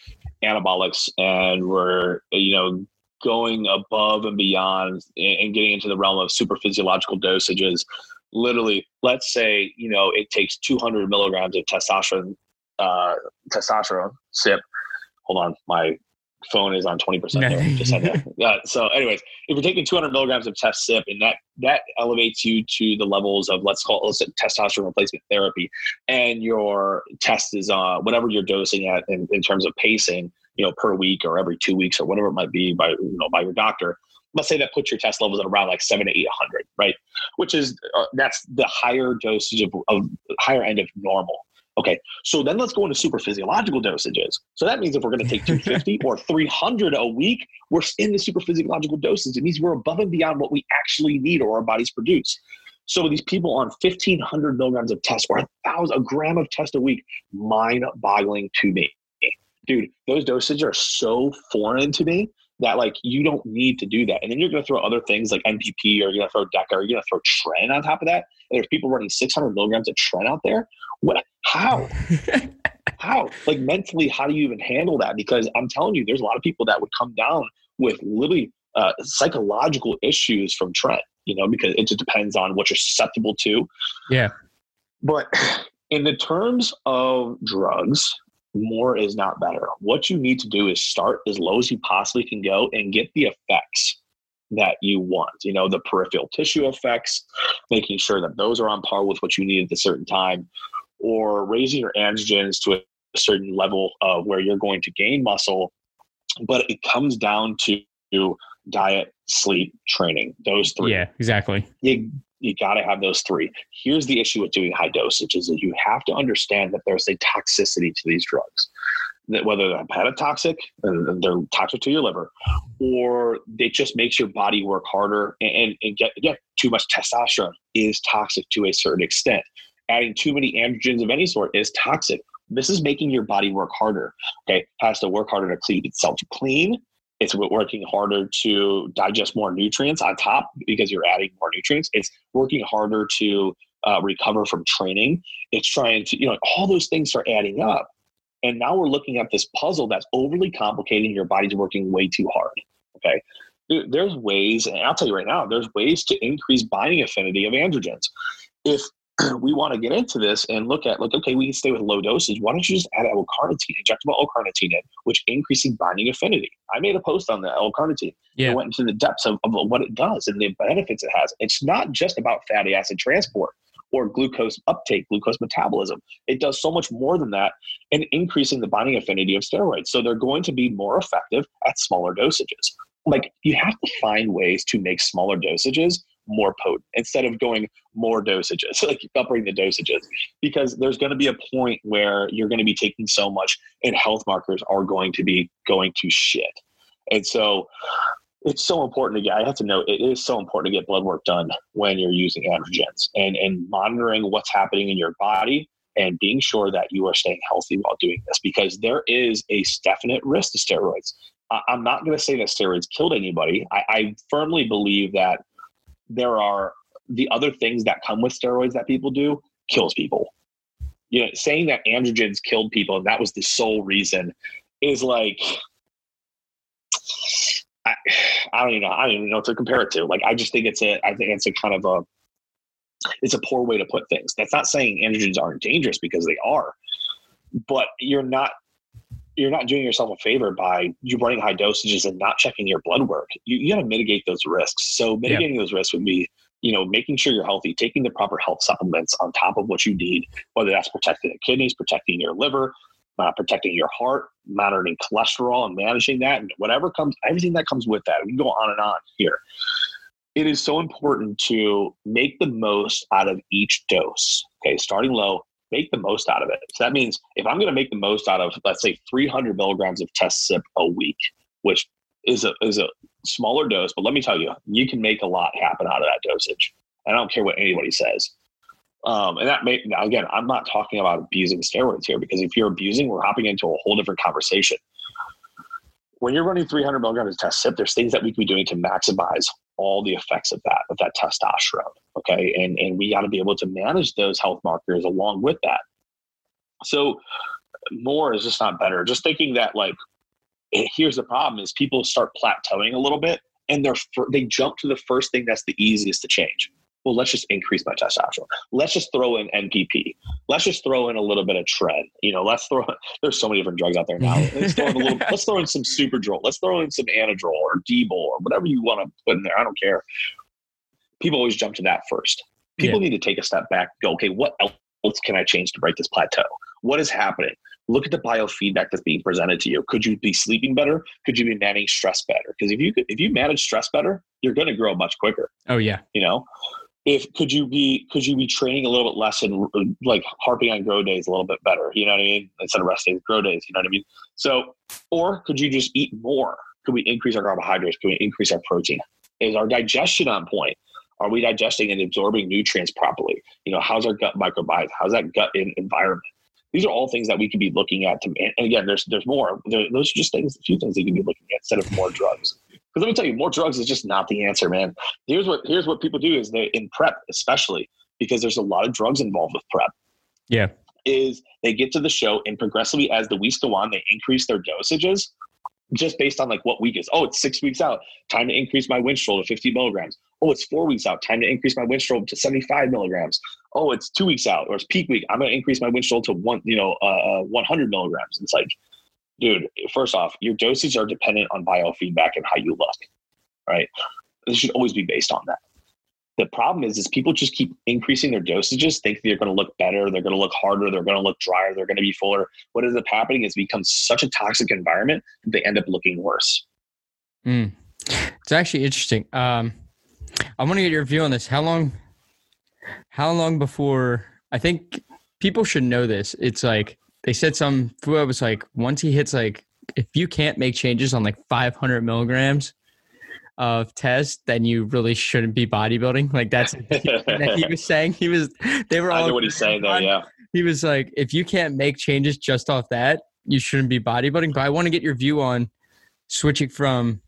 anabolics and we're, you know, going above and beyond and getting into the realm of super physiological dosages, literally, let's say, you know, it takes 200 milligrams of testosterone, uh, testosterone cyp. Hold on, my phone is on 20% there. Just that. [laughs] Yeah. So, anyways, if you're taking 200 milligrams of test cyp and that that elevates you to the levels of let's call it let's say testosterone replacement therapy, and your test is uh whatever you're dosing at in, in terms of pacing, you know, per week or every two weeks or whatever it might be by you know by your doctor. Let's say that puts your test levels at around like seven to eight hundred, right? Which is uh, that's the higher dosage of, of higher end of normal. Okay, so then let's go into super physiological dosages. So that means if we're going to take [laughs] 250 or 300 a week, we're in the super physiological doses. It means we're above and beyond what we actually need or our bodies produce. So these people on 1,500 milligrams of test or a thousand, a gram of test a week, mind-boggling to me, dude. Those dosages are so foreign to me that like you don't need to do that. And then you're going to throw other things like NPP or you're going to throw DECA or you're going to throw Tren on top of that. And there's people running 600 milligrams of Tren out there. What? How? [laughs] how? Like mentally, how do you even handle that? Because I'm telling you, there's a lot of people that would come down with literally uh, psychological issues from Tren. You know, because it just depends on what you're susceptible to. Yeah. But in the terms of drugs, more is not better. What you need to do is start as low as you possibly can go and get the effects that you want. You know, the peripheral tissue effects, making sure that those are on par with what you need at a certain time, or raising your androgens to a certain level of where you're going to gain muscle. But it comes down to diet, sleep, training. Those three. Yeah, exactly. You you got to have those three. Here's the issue with doing high dosage is that you have to understand that there's a toxicity to these drugs. That whether they're hepatotoxic and they're toxic to your liver, or it just makes your body work harder and, and get again too much testosterone is toxic to a certain extent. Adding too many androgens of any sort is toxic. This is making your body work harder. Okay, has to work harder to keep itself clean it's working harder to digest more nutrients on top because you're adding more nutrients. It's working harder to uh, recover from training. It's trying to, you know, all those things are adding up. And now we're looking at this puzzle that's overly complicated. Your body's working way too hard. Okay. There's ways, and I'll tell you right now, there's ways to increase binding affinity of androgens. If [clears throat] we want to get into this and look at like okay we can stay with low doses why don't you just add l-carnitine injectable l-carnitine in which increasing binding affinity i made a post on the l-carnitine yeah. I went into the depths of, of what it does and the benefits it has it's not just about fatty acid transport or glucose uptake, glucose metabolism. It does so much more than that and increasing the binding affinity of steroids. So they're going to be more effective at smaller dosages. Like you have to find ways to make smaller dosages more potent instead of going more dosages, [laughs] like upping the dosages, because there's going to be a point where you're going to be taking so much and health markers are going to be going to shit. And so it's so important to get, I have to know it is so important to get blood work done when you're using androgens and, and monitoring what's happening in your body and being sure that you are staying healthy while doing this because there is a definite risk to steroids. I'm not going to say that steroids killed anybody. I, I firmly believe that there are the other things that come with steroids that people do kills people. You know, saying that androgens killed people and that was the sole reason is like I, I don't even know. I don't even know what to compare it to. Like, I just think it's a. I think it's a kind of a. It's a poor way to put things. That's not saying androgens aren't dangerous because they are, but you're not you're not doing yourself a favor by you running high dosages and not checking your blood work. You, you got to mitigate those risks. So mitigating those risks would be, you know, making sure you're healthy, taking the proper health supplements on top of what you need, whether that's protecting the kidneys, protecting your liver, uh, protecting your heart, monitoring cholesterol and managing that, and whatever comes, everything that comes with that. We can go on and on here. It is so important to make the most out of each dose. Okay, starting low, make the most out of it. So that means if I'm going to make the most out of, let's say, 300 milligrams of test cyp a week, which is a is a smaller dose, but let me tell you, you can make a lot happen out of that dosage. I don't care what anybody says. Um, and that may now again, I'm not talking about abusing steroids here because if you're abusing, we're hopping into a whole different conversation. When you're running 300 milligrams of test cyp, there's things that we can be doing to maximize all the effects of that of that testosterone okay? And and we got to be able to manage those health markers along with that. So more is just not better. Just thinking that like eh, here's the problem is people start plateauing a little bit and they're they jump to the first thing that's the easiest to change well, let's just increase my testosterone. Let's just throw in NPP. Let's just throw in a little bit of tren. You know, let's throw. [laughs] There's so many different drugs out there now. Let's throw in a little. [laughs] let's throw in some Superdrol. Let's throw in some Anadrol or Dbol or whatever you want to put in there. I don't care. People always jump to that first. People yeah. need to take a step back. Go, okay, what else can I change to break this plateau? What is happening? Look at the biofeedback that's being presented to you. Could you be sleeping better? Could you be managing stress better? Because if you could, if you manage stress better, you're going to grow much quicker. Oh yeah. You know, if could you be could you be training a little bit less and like harping on grow days a little bit better you know what i mean instead of rest days grow days you know what i mean? So or could you just eat more? Could we increase our carbohydrates? Could we increase our protein? Is our digestion on point? Are we digesting and absorbing nutrients properly? You know how's our gut microbiome? How's that gut environment? These are all things that we could be looking at to and again there's there's more. There, those are just things a few things that you can be looking at instead of more drugs because let me tell you, more drugs is just not the answer, man. Here's what here's what people do is they in prep, especially because there's a lot of drugs involved with prep. Yeah. Is they get to the show and progressively as the weeks go on, they increase their dosages just based on like what week is. Oh, it's six weeks out. Time to increase my Winstrol to 50 milligrams. Oh, it's four weeks out. Time to increase my winstrol to 75 milligrams. Oh, it's two weeks out or it's peak week. I'm going to increase my winstrol to one, you know, uh, uh 100 milligrams. It's like, dude, first off, your doses are dependent on biofeedback and how you look, right? This should always be based on that. The problem is, is people just keep increasing their dosages, think they're going to look better, they're going to look harder, they're going to look drier, they're going to be fuller. What ends up happening is becomes such a toxic environment that they end up looking worse. Mm. It's actually interesting. Um, I want to get your view on this. How long? How long before? I think people should know this. It's like they said some. Fouad was like once he hits like if you can't make changes on like 500 milligrams of test, then you really shouldn't be bodybuilding. Like that's [laughs] that he was saying. He was. They were all. I know what he's saying though. Yeah. He was like, if you can't make changes just off that, you shouldn't be bodybuilding. But I want to get your view on switching from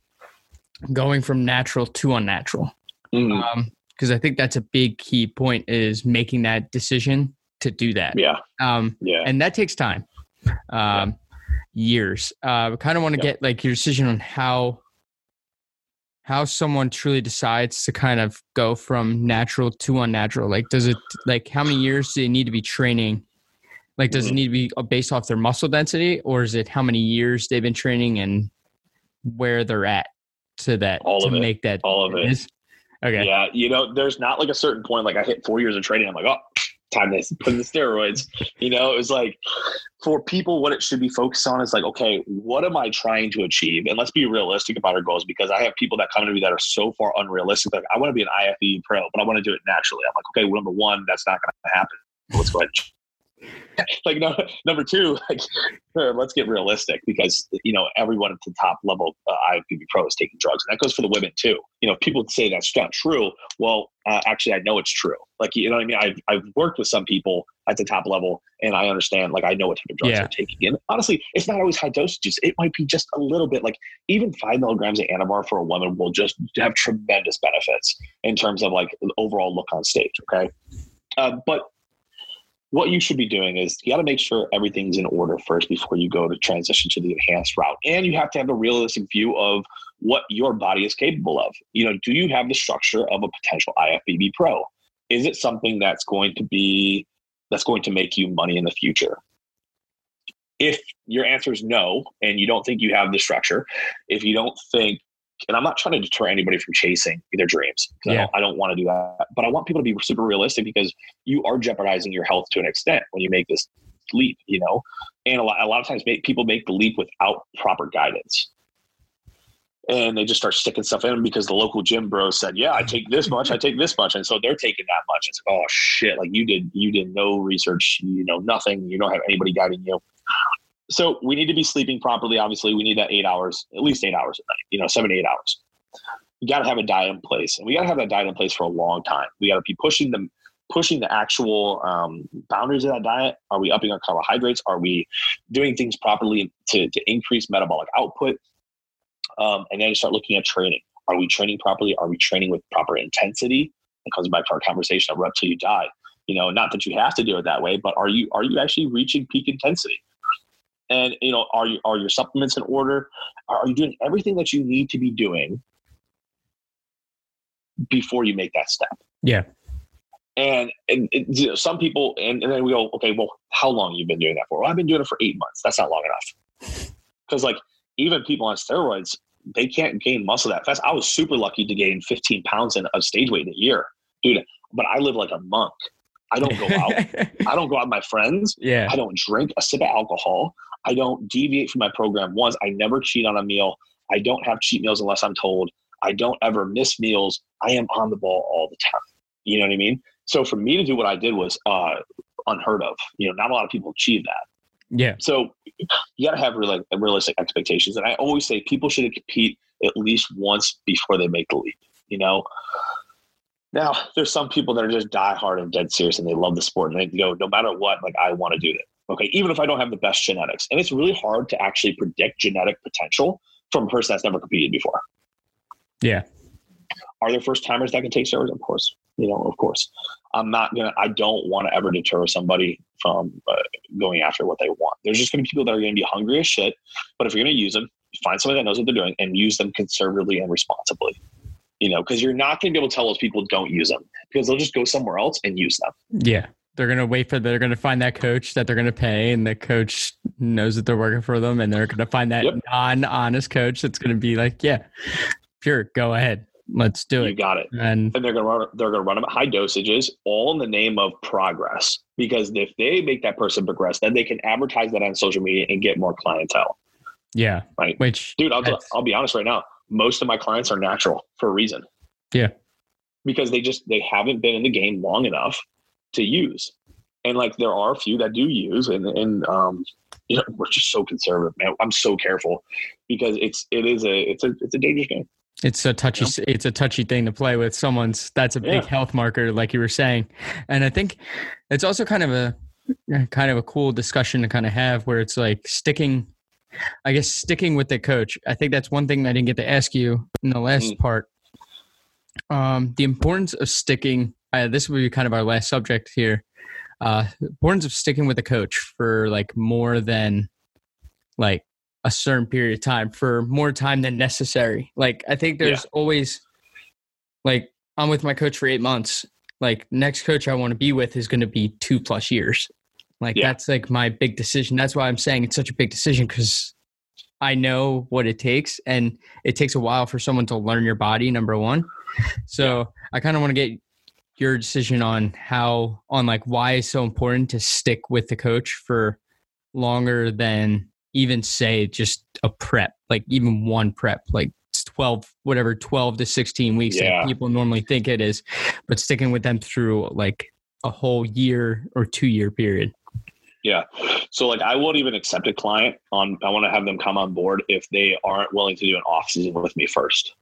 going from natural to unnatural. Because mm-hmm. um, I think that's a big key point is making that decision to do that. Yeah. Um, yeah. And that takes time, um, yeah. years. Uh, kind of want to yeah. get like your decision on how how someone truly decides to kind of go from natural to unnatural. Like, does it like how many years do they need to be training? Like, does mm-hmm. it need to be uh, based off their muscle density, or is it how many years they've been training and where they're at to that all to of make that all of it? Okay. Yeah, you know, there's not like a certain point. Like I hit four years of training, I'm like, oh, time to [laughs] put in the steroids. You know, it was like for people, what it should be focused on is like, okay, what am I trying to achieve? And let's be realistic about our goals because I have people that come to me that are so far unrealistic. Like, I want to be an IFBB pro, but I want to do it naturally. I'm like, okay, well, number one, that's not going to happen. Let's go ahead [laughs] like no, number two, [laughs] like let's get realistic because you know everyone at the top level uh, IFBB pro is taking drugs, and that goes for the women too. You know, people say that's not true. Well, uh, actually, I know it's true. Like you know what I mean. I've I've worked with some people at the top level, and I understand. Like I know what type of drugs yeah. they're taking. And honestly, it's not always high dosages. It might be just a little bit. Like even five milligrams of Anavar for a woman will just have tremendous benefits in terms of like overall look on stage. Okay. Uh, but what you should be doing is you got to make sure everything's in order first before you go to transition to the enhanced route. And you have to have a realistic view of what your body is capable of. You know, do you have the structure of a potential IFBB pro? Is it something that's going to be that's going to make you money in the future? If your answer is no, and you don't think you have the structure, if you don't think and I'm not trying to deter anybody from chasing their dreams. Yeah. I don't, I don't want to do that. But I want people to be super realistic because you are jeopardizing your health to an extent when you make this leap, you know? And a lot, a lot of times make, people make the leap without proper guidance. And they just start sticking stuff in because the local gym bro said, "Yeah, I take this much, I take this much," and so they're taking that much. It's like, oh shit! Like you did, you did no research, you know nothing, you don't have anybody guiding you so we need to be sleeping properly. Obviously, we need that eight hours, at least eight hours a night. You know, seven to eight hours. We got to have a diet in place, and we got to have that diet in place for a long time. We got to be pushing them, pushing the actual um, boundaries of that diet. Are we upping our carbohydrates? Are we doing things properly to, to increase metabolic output? Um, and then you start looking at training. Are we training properly? Are we training with proper intensity? It comes back to our conversation of rep till you die. You know, not that you have to do it that way, but are you are you actually reaching peak intensity? And you know are you are your supplements in order? Are you doing everything that you need to be doing before you make that step? Yeah. And, and it, you know, some people and, and then we go okay well how long you been doing that for? Well i've been doing it for eight months. That's not long enough. [laughs] Because like even people on steroids they can't gain muscle that fast. I was super lucky to gain 15 pounds in, of stage weight in a year dude. But i live like a monk I don't go out. [laughs] I don't go out with my friends. Yeah. I don't drink a sip of alcohol. I don't deviate from my program once. I never cheat on a meal. I don't have cheat meals unless I'm told. I don't ever miss meals. I am on the ball all the time. You know what I mean? So for me to do what I did was uh, unheard of. You know, not a lot of people achieve that. Yeah. So you got to have real, realistic expectations. And I always say people should compete at least once before they make the leap. You know, now there's some people that are just die hard and dead serious and they love the sport and they go, no matter what, like I want to do this. Okay, even if I don't have the best genetics. And it's really hard to actually predict genetic potential from a person that's never competed before. Yeah. Are there first timers that can take steroids? Of course. You know, of course. I'm not gonna. I don't want to ever deter somebody from uh, going after what they want. There's just gonna be people that are gonna be hungry as shit. But if you're gonna use them, find somebody that knows what they're doing and use them conservatively and responsibly. You know, because you're not going to be able to tell those people don't use them because they'll just go somewhere else and use them. Yeah. They're gonna wait for they're gonna find that coach that they're gonna pay, and the coach knows that they're working for them, and they're gonna find that Yep. non-honest coach that's gonna be like, "Yeah, sure, go ahead, let's do it. You got it. And and they're going to run they're going to run them at high dosages all in the name of progress because if they make that person progress then they can advertise that on social media and get more clientele yeah, Right. Which, dude I'll, I'll be honest right now most of my clients are natural for a reason. Yeah. because they just they haven't been in the game long enough to use. And like there are a few that do use and and um you know we're just so conservative man. I'm so careful because it's it is a it's a it's a dangerous game. It's a touchy it's a touchy thing to play with. Someone's that's a big Yeah. health marker like you were saying. And i think it's also kind of a kind of a cool discussion to kind of have where it's like sticking i guess sticking with the coach i think that's one thing i didn't get to ask you in the last Mhm. part um the importance of sticking uh, this will be kind of our last subject here uh importance of sticking with a coach for like more than like a certain period of time for more time than necessary. Like I think there's always like I'm with my coach for eight months. Like next coach I want to be with is going to be two plus years. Like Yeah. that's like my big decision. That's why I'm saying it's such a big decision because I know what it takes, and it takes a while for someone to learn your body. Number one, so I kind of want to get your decision on how on like why it's so important to stick with the coach for longer than even say just a prep, like even one prep, like it's 12, whatever, 12 to 16 weeks Yeah. that people normally think it is, but sticking with them through like a whole year or two year period. Yeah. So like I won't even accept a client on I want to have them come on board if they aren't willing to do an off season with me first.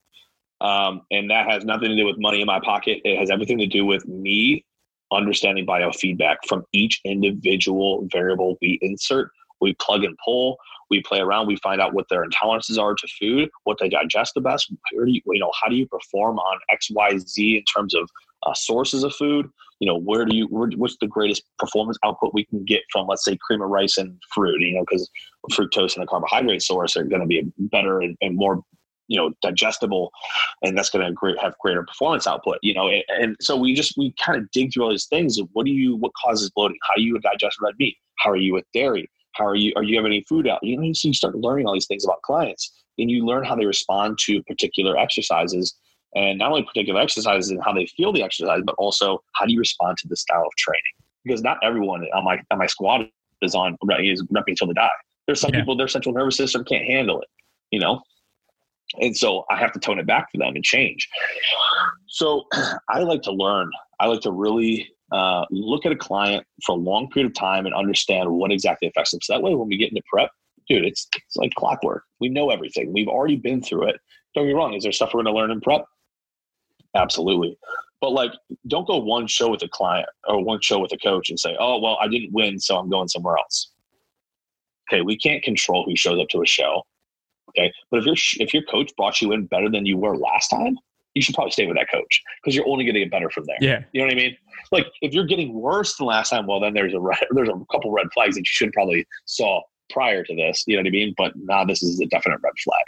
Um, and that has nothing to do with money in my pocket. It has everything to do with me understanding biofeedback from each individual variable we insert. We plug and pull, we play around, we find out what their intolerances are to food, what they digest the best, where do you, you know, how do you perform on X, Y, Z in terms of uh, sources of food, you know where do you what's the greatest performance output we can get from let's say cream of rice and fruit you know because fructose and a carbohydrate source are going to be better and, and more you know digestible and that's going to have greater performance output you know and, and so we just we kind of dig through all these things what do you what causes bloating? How do you digest red meat? How are you with dairy? How are you are you have any food out? You know so you start learning all these things about clients and you learn how they respond to particular exercises and not only particular exercises and how they feel the exercise, but also how do you respond to the style of training? Because not everyone on my on my squad is on is repping until they die. There's some Yeah. people their central nervous system can't handle it, you know, and so I have to tone it back for them and change. So [clears throat] I like to learn. I like to really uh, look at a client for a long period of time and understand what exactly affects them. So that way, when we get into prep, dude, it's it's like clockwork. We know everything. We've already been through it. Don't get me wrong. Is there stuff we're going to learn in prep? Absolutely. But like, don't go one show with a client or one show with a coach and say, "Oh, well, I didn't win, so I'm going somewhere else." Okay, we can't control who shows up to a show. Okay, but if your if your coach brought you in better than you were last time, you should probably stay with that coach because you're only going to get better from there. Yeah. You know what I mean? Like if you're getting worse than last time, well, then there's a red, [laughs] there's a couple red flags that you should probably saw prior to this. You know what I mean? But now this is a definite red flag.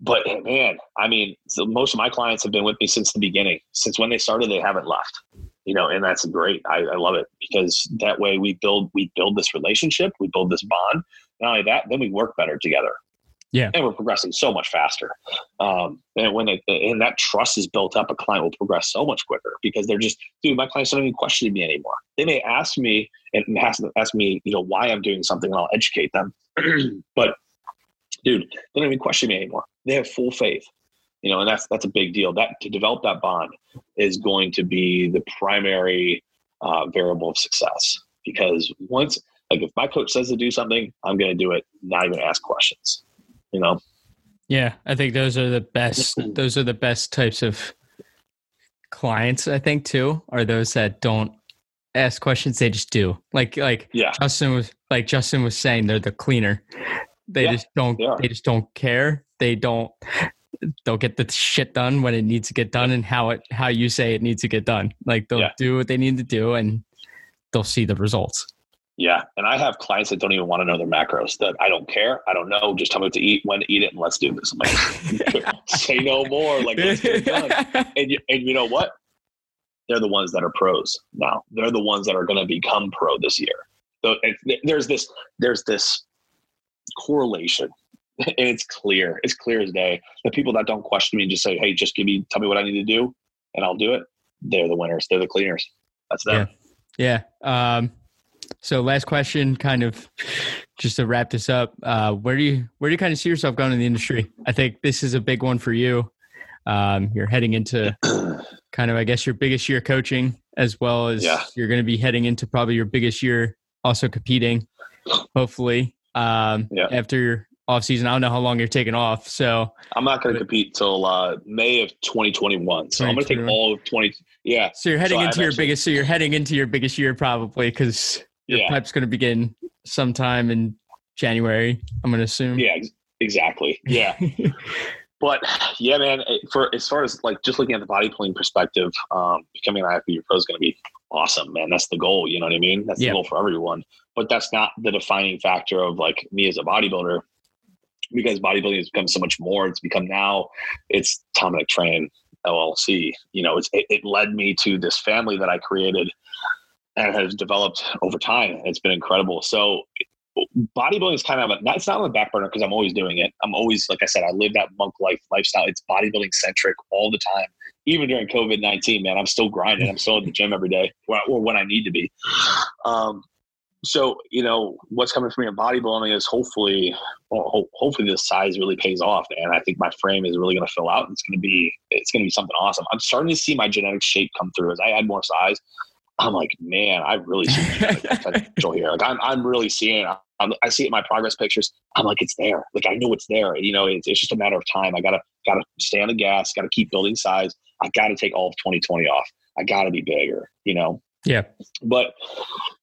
But man, I mean, so most of my clients have been with me since the beginning. Since when they started, they haven't left. You know, and that's great. I, I love it because that way we build we build this relationship, we build this bond. Not only that, then we work better together. Yeah. and we're progressing so much faster. Um, and when they and that trust is built up, a client will progress so much quicker because they're just, dude, my clients don't even question me anymore. They may ask me and ask, ask me, you know, why I'm doing something, and I'll educate them. [clears throat] but dude, they don't even question me anymore. They have full faith. You know, and that's that's a big deal. That to develop that bond is going to be the primary uh, variable of success. Because once, like, if my coach says to do something, I'm going to do it, not even ask questions. You know, Yeah, I think those are the best. [laughs] Those are the best types of clients. I think too are those that don't ask questions; they just do. Like like yeah, Justin was like Justin was saying, they're the cleaner. They Yeah, just don't. they. They just don't care. They don't. They'll get the shit done when it needs to get done and how it how you say it needs to get done. Like they'll Yeah. do what they need to do and they'll see the results. Yeah, and I have clients that don't even want to know their macros. That I don't care. I don't know. Just tell me what to eat, when to eat it, and let's do this. I'm like, [laughs] [laughs] say no more. Like, let's get done. [laughs] And you, and you know what? They're the ones that are pros now. They're the ones that are going to become pro this year. So it, there's this there's this correlation, and [laughs] it's clear. It's clear as day. The people that don't question me and just say, "Hey, just give me, tell me what I need to do, and I'll do it." They're the winners. They're the cleaners. That's them. Yeah. yeah. Um, so last question, kind of just to wrap this up. Uh, where do you where do you kind of see yourself going in the industry? I think this is a big one for you. Um, you're heading into [clears throat] kind of, I guess, your biggest year coaching, as well as yeah. you're going to be heading into probably your biggest year also competing. Hopefully, um, yeah. after your off season, I don't know how long you're taking off. So I'm not going to compete till uh, May of 2021. So I'm going to take all of 20. Yeah. So you're heading so into I'm your actually, biggest. So you're heading into your biggest year probably because your yeah. pipe's going to begin sometime in January. I'm going to assume. Yeah, exactly. Yeah. [laughs] but yeah, man, for as far as like just looking at the bodybuilding perspective, um, becoming an IFBB pro is going to be awesome, man. That's the goal. You know what I mean? That's the goal for everyone. But that's not the defining factor of like me as a bodybuilder because bodybuilding has become so much more. It's become now it's Tomanek Train LLC. You know, it's, it, it led me to this family that I created and has developed over time. It's been incredible. So bodybuilding is kind of a, it's not on the back burner because I'm always doing it. I'm always, like I said, I live that monk life lifestyle. It's bodybuilding centric all the time. Even during COVID 19, man, I'm still grinding. I'm still at the gym every day or when I need to be. Um, so, you know, what's coming for me in bodybuilding is hopefully, well, hopefully the size really pays off. And I think my frame is really going to fill out. And it's going to be, it's going to be something awesome. I'm starting to see my genetic shape come through as I add more size. I'm like, man, I really see [laughs] potential here. Like, I'm, I'm really seeing. I'm, i see it in my progress pictures. I'm like, it's there. Like, I know it's there. You know, it's, it's just a matter of time. I gotta, gotta stay on the gas. Gotta keep building size. I gotta take all of 2020 off. I gotta be bigger. You know. Yeah. But,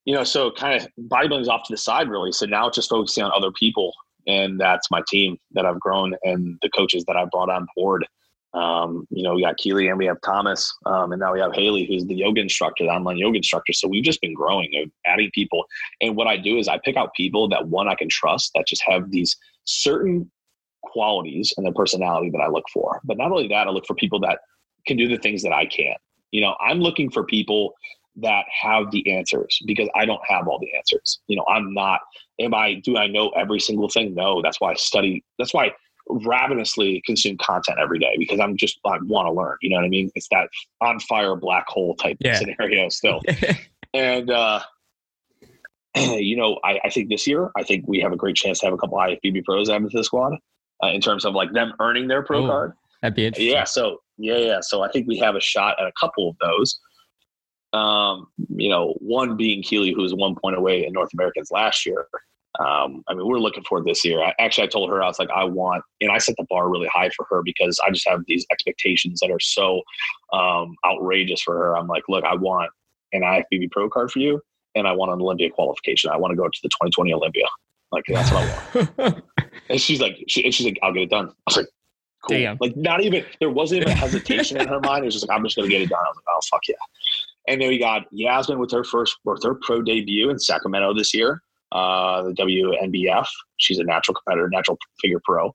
you know, so kind of bodybuilding's off to the side, really. So now it's just focusing on other people, and that's my team that I've grown and the coaches that I brought on board. Um, you know, we got Keely and we have Thomas, um, and now we have Haley, who's the yoga instructor, the online yoga instructor. So we've just been growing, adding people. And what I do is I pick out people that one I can trust that just have these certain qualities and their personality that I look for. But not only that, I look for people that can do the things that I can't. You know, I'm looking for people that have the answers because I don't have all the answers. You know, I'm not, am I, do I know every single thing? No, that's why I study. That's why I ravenously consume content every day because I'm just I want to learn. You know what I mean? It's that on fire black hole type yeah. scenario still. [laughs] and uh, [clears throat] you know, I, I, think this year I think we have a great chance to have a couple IFBB pros added to the squad uh, in terms of like them earning their pro Ooh, card. That'd be interesting. Yeah. So yeah, yeah. So I think we have a shot at a couple of those. Um, you know, one being Keely, who was one point away in North Americans last year. Um, I mean, we're looking for this year. I, actually, I told her I was like, I want, and I set the bar really high for her because I just have these expectations that are so um, outrageous for her. I'm like, look, I want an IFBB Pro card for you, and I want an Olympia qualification. I want to go to the 2020 Olympia. Like that's what I want. [laughs] and she's like, she, and she's like, I'll get it done. I was like, cool. Damn. Like not even there wasn't even a hesitation in her [laughs] mind. It was just like, I'm just gonna get it done. I was like, oh fuck yeah. And then we got Yasmin with her first with her pro debut in Sacramento this year uh, the WNBF. She's a natural competitor, natural figure pro.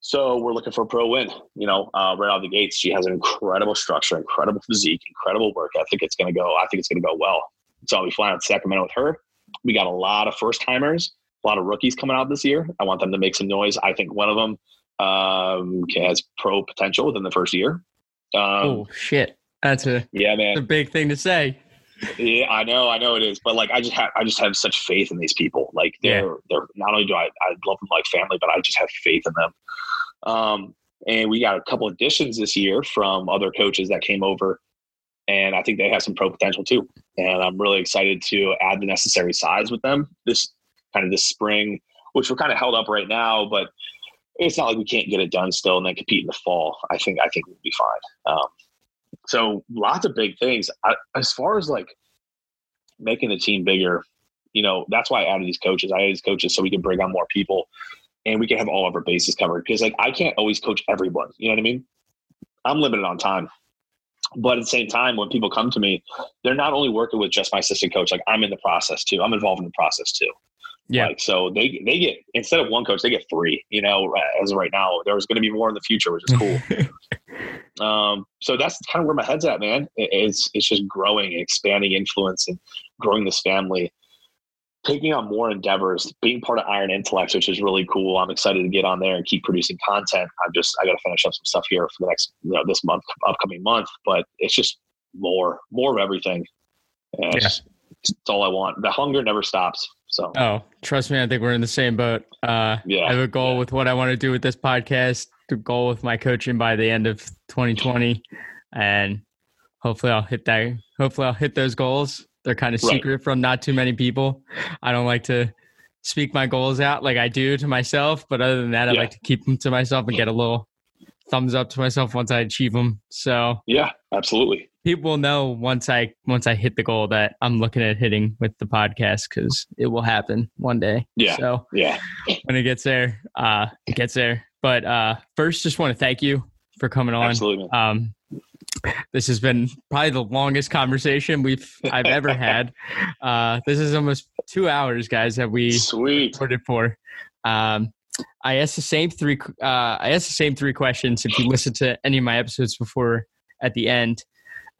So we're looking for a pro win. You know, uh, right out of the gates, she has an incredible structure, incredible physique, incredible work ethic. It's going to go. I think it's going to go well. So I'll be flying out to Sacramento with her. We got a lot of first timers, a lot of rookies coming out this year. I want them to make some noise. I think one of them um, has pro potential within the first year. Um, oh shit! That's a yeah, man. a big thing to say yeah, I know, I know it is, but like I just have, I just have such faith in these people. Like they're, yeah. they're not only do I, I love them like family, but I just have faith in them. Um, and we got a couple additions this year from other coaches that came over, and I think they have some pro potential too. And I'm really excited to add the necessary size with them this kind of this spring, which we're kind of held up right now, but it's not like we can't get it done still and then compete in the fall. I think I think we'll be fine. Um, so lots of big things. I, as far as like making the team bigger, you know, that's why I added these coaches. I added these coaches so we can bring on more people and we can have all of our bases covered. Because like I can't always coach everyone. You know what I mean? I'm limited on time. but at the same time, when people come to me, they're not only working with just my assistant coach. Like I'm in the process too. I'm involved in the process too. Yeah. Like, so they they get instead of one coach, they get three. You know, as of right now, there's going to be more in the future, which is cool. [laughs] um, so that's kind of where my head's at, man. It- It's it's just growing and expanding influence and growing this family, taking on more endeavors, being part of Iron Intellects, which is really cool. I'm excited to get on there and keep producing content. I'm just I got to finish up some stuff here for the next you know this month, upcoming month, but it's just more more of everything. And it's, it's all I want. The hunger never stops. So Oh, trust me, I think we're in the same boat. Uh, Yeah, I have a goal with what I want to do with this podcast, the goal with my coaching by the end of 2020. And hopefully I'll hit that. Hopefully I'll hit those goals. They're kind of Right. secret from not too many people. I don't like to speak my goals out like I do to myself, but other than that, I like to keep them to myself and get a little thumbs up to myself once I achieve them. So yeah, absolutely. People will know once I once I hit the goal that I'm looking at hitting with the podcast because it will happen one day. Yeah. So Yeah, when it gets there, uh, it gets there. But uh, first, just want to thank you for coming on. absolutely. Um, this has been probably the longest conversation we've I've ever had. [laughs] Uh, this is almost two hours, guys, that we Sweet. recorded for. Um, I asked the same three. Uh, I asked the same three questions. If you listen to any of my episodes before, at the end,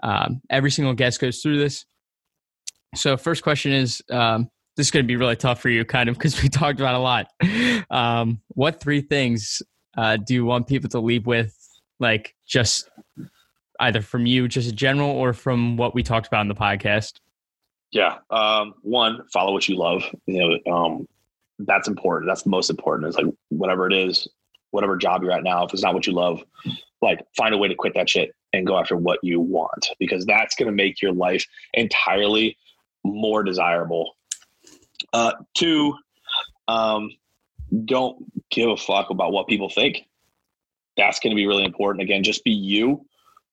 um, every single guest goes through this. So, first question is: um, This is going to be really tough for you, kind of, because we [laughs] talked about a lot. Um, what three things uh, do you want people to leave with, like just either from you, just in general, or from what we talked about in the podcast? Yeah. Um, one, follow what you love. You know, um, that's important. That's the most important. It's like whatever it is, whatever job you're at now, if it's not what you love, like find a way to quit that shit and go after what you want because that's going to make your life entirely more desirable. Uh, two, um, don't give a fuck about what people think. That's going to be really important. Again, just be you.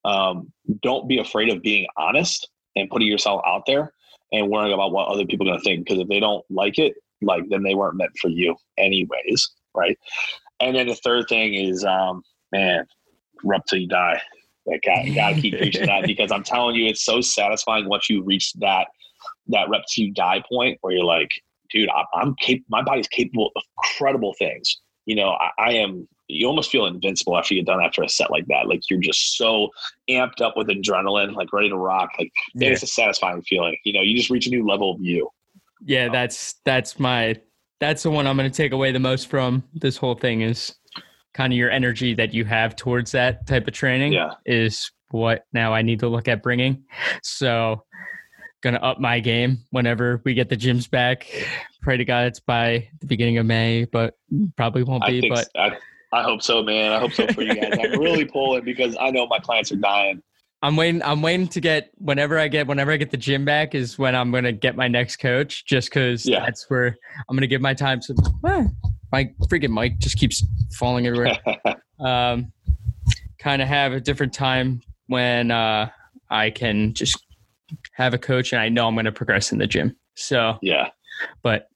Um, don't be afraid of being honest and putting yourself out there and worrying about what other people are going to think. Because if they don't like it, like then they weren't meant for you, anyways, right? And then the third thing is, um, man, rep till you die. Like, got got to keep preaching that [laughs] because I'm telling you, it's so satisfying once you reach that that rep to die point where you're like, dude, I, I'm cap- my body's capable of incredible things. You know, I, I am. You almost feel invincible after you get done after a set like that. Like you're just so amped up with adrenaline, like ready to rock. Like Yeah. it's a satisfying feeling. You know, you just reach a new level of you. yeah that's that's my that's the one i'm going to take away the most from this whole thing is kind of your energy that you have towards that type of training Yeah. is what now i need to look at bringing so gonna up my game whenever we get the gyms back pray to god it's by the beginning of may but probably won't be think but I, I hope so, man. I hope so for you guys. I'm really pulling because I know my clients are dying. i'm waiting i'm waiting to get whenever i get whenever i get the gym back is when i'm gonna get my next coach just because Yeah. that's where i'm gonna give my time to Ah, my freaking mic just keeps falling everywhere [laughs] um, kind of have a different time when uh, I can just have a coach and I know I'm going to progress in the gym. So, yeah, but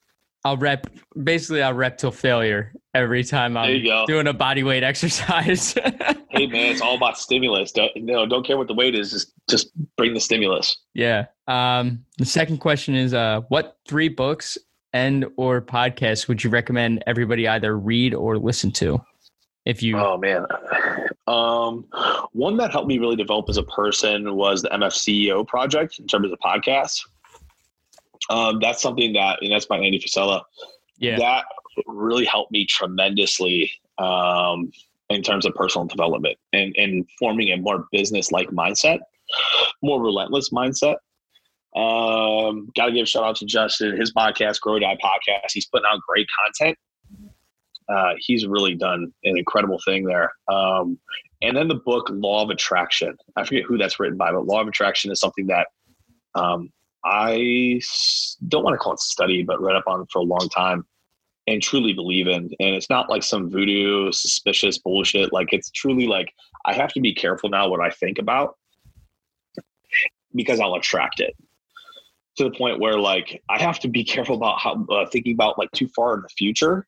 I'll rep, basically, I'll rep till failure every time I'm doing a body weight [laughs] exercise. Hey, man, it's all about stimulus. Don't no, don't care what the weight is. Just just bring the stimulus. yeah. Um, the second question is uh, what three books and or podcasts would you recommend everybody either read or listen to? If you, Oh man, um, one that helped me really develop as a person was the MFCEO project in terms of podcasts. Um, that's something that, and that's by Andy Frisella. yeah, that really helped me tremendously um, in terms of personal development and, and forming a more business like mindset, more relentless mindset. Um, Got to give a shout out to Justin, his podcast, Grow Die Podcast. He's putting out great content. Uh, he's really done an incredible thing there. Um, and then the book Law of Attraction. I forget who that's written by, but Law of Attraction is something that um, I don't want to call it study, but read up on for a long time and truly believe in. And it's not like some voodoo, suspicious bullshit. Like it's truly like I have to be careful now what I think about because I'll attract it to the point where like I have to be [laughs] careful about how uh, thinking about like too far in the future.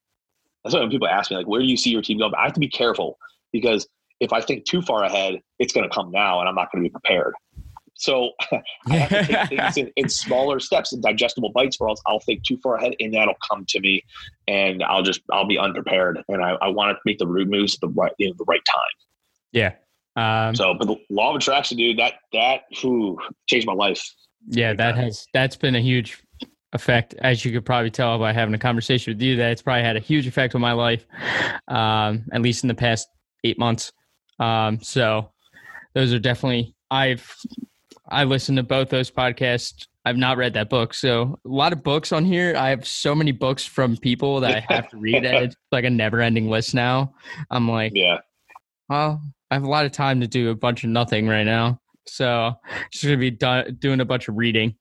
That's why when people ask me like, where do you see your team going? I have to be careful because if I think too far ahead, it's going to come now, and I'm not going to be prepared. So [laughs] I have to take [laughs] things in, in, smaller steps and digestible bites, or else I'll think too far ahead, and that'll come to me, and I'll just I'll be unprepared, and I, I want to make the root moves at the right you know, the right time. Yeah. Um, so, but the law of attraction, dude, that that whew, changed my life. Yeah, that has that's been a huge effect, as you could probably tell by having a conversation with you. That it's probably had a huge effect on my life, um, at least in the past eight months. Um, so, those are definitely I've I listened to both those podcasts. I've not read that book, so a lot of books on here. I have so many books from people that I have to read. it's like a never-ending list now. I'm like, yeah, well, I have a lot of time to do a bunch of nothing right now. So just gonna be done, doing a bunch of reading.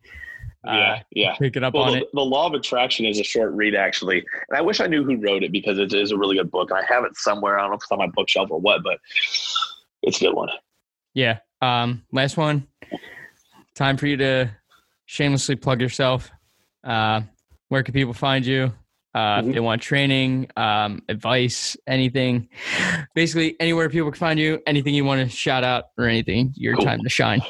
Yeah, uh, yeah. Pick it up well, on the, it. The Law of Attraction is a short read, actually, and I wish I knew who wrote it because it is a really good book. I have it somewhere. I don't know if it's on my bookshelf or what, but it's a good one. Yeah. Um. Last one. Time for you to shamelessly plug yourself. Uh, where can people find you? Uh, mm-hmm. If they want training, um, advice, anything, basically anywhere people can find you, anything you want to shout out or anything, your cool. time to shine.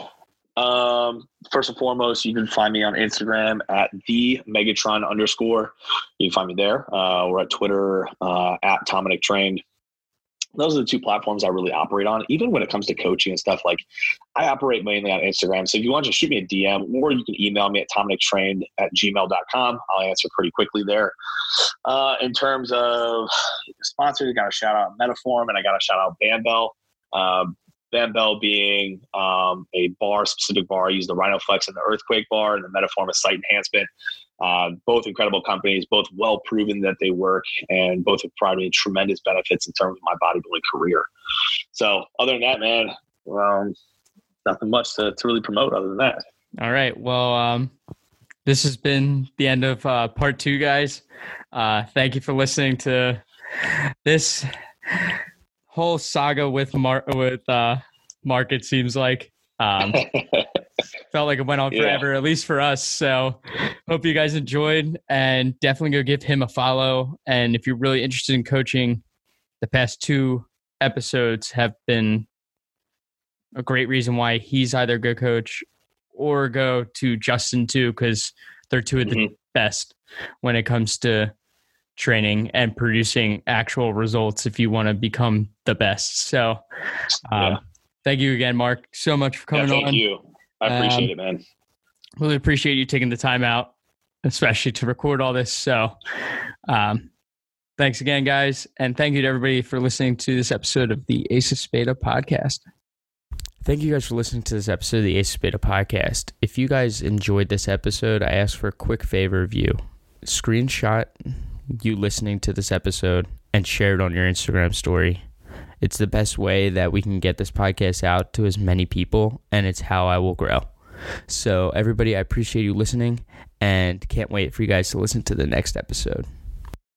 Um, first and foremost, you can find me on Instagram at the Megatron underscore. You can find me there. Uh, we're at Twitter uh, at Tomanek Trained those are the two platforms I really operate on. Even when it comes to coaching and stuff, like I operate mainly on Instagram. So if you want to shoot me a DM or you can email me at tomanektrained at gmail.com, I'll answer pretty quickly there. Uh, in terms of sponsors, I got a shout out Metaform and I got a shout out Bandbell. Um, being um, a bar, specific bar, I use the Rhinoflex and the Earthquake bar, and the Metaform is site enhancement. Uh, both incredible companies, both well proven that they work, and both have provided me tremendous benefits in terms of my bodybuilding career. So, other than that, man, um, nothing much to, to really promote other than that. All right. Well, um, this has been the end of uh, part two, guys. Uh, thank you for listening to this whole saga with Mark. With uh, Mark, it seems like. Um, [laughs] felt like it went on forever, yeah. at least for us. So hope you guys enjoyed and definitely go give him a follow. And if you're really interested in coaching, the past two episodes have been a great reason why he's either a good coach or go to Justin too, because they're two of the mm-hmm. best when it comes to training and producing actual results if you want to become the best. So, um, yeah. thank you again, Mark, so much for coming yeah, thank on. Thank you. I appreciate um, it, man. Really appreciate you taking the time out, especially to record all this. So, um, thanks again, guys. And thank you to everybody for listening to this episode of the Ace of Spada podcast. Thank you guys for listening to this episode of the Ace of Spada podcast. If you guys enjoyed this episode, I ask for a quick favor of you. Screenshot you listening to this episode and share it on your Instagram story. It's the best way that we can get this podcast out to as many people, and it's how I will grow. So, everybody, I appreciate you listening and can't wait for you guys to listen to the next episode.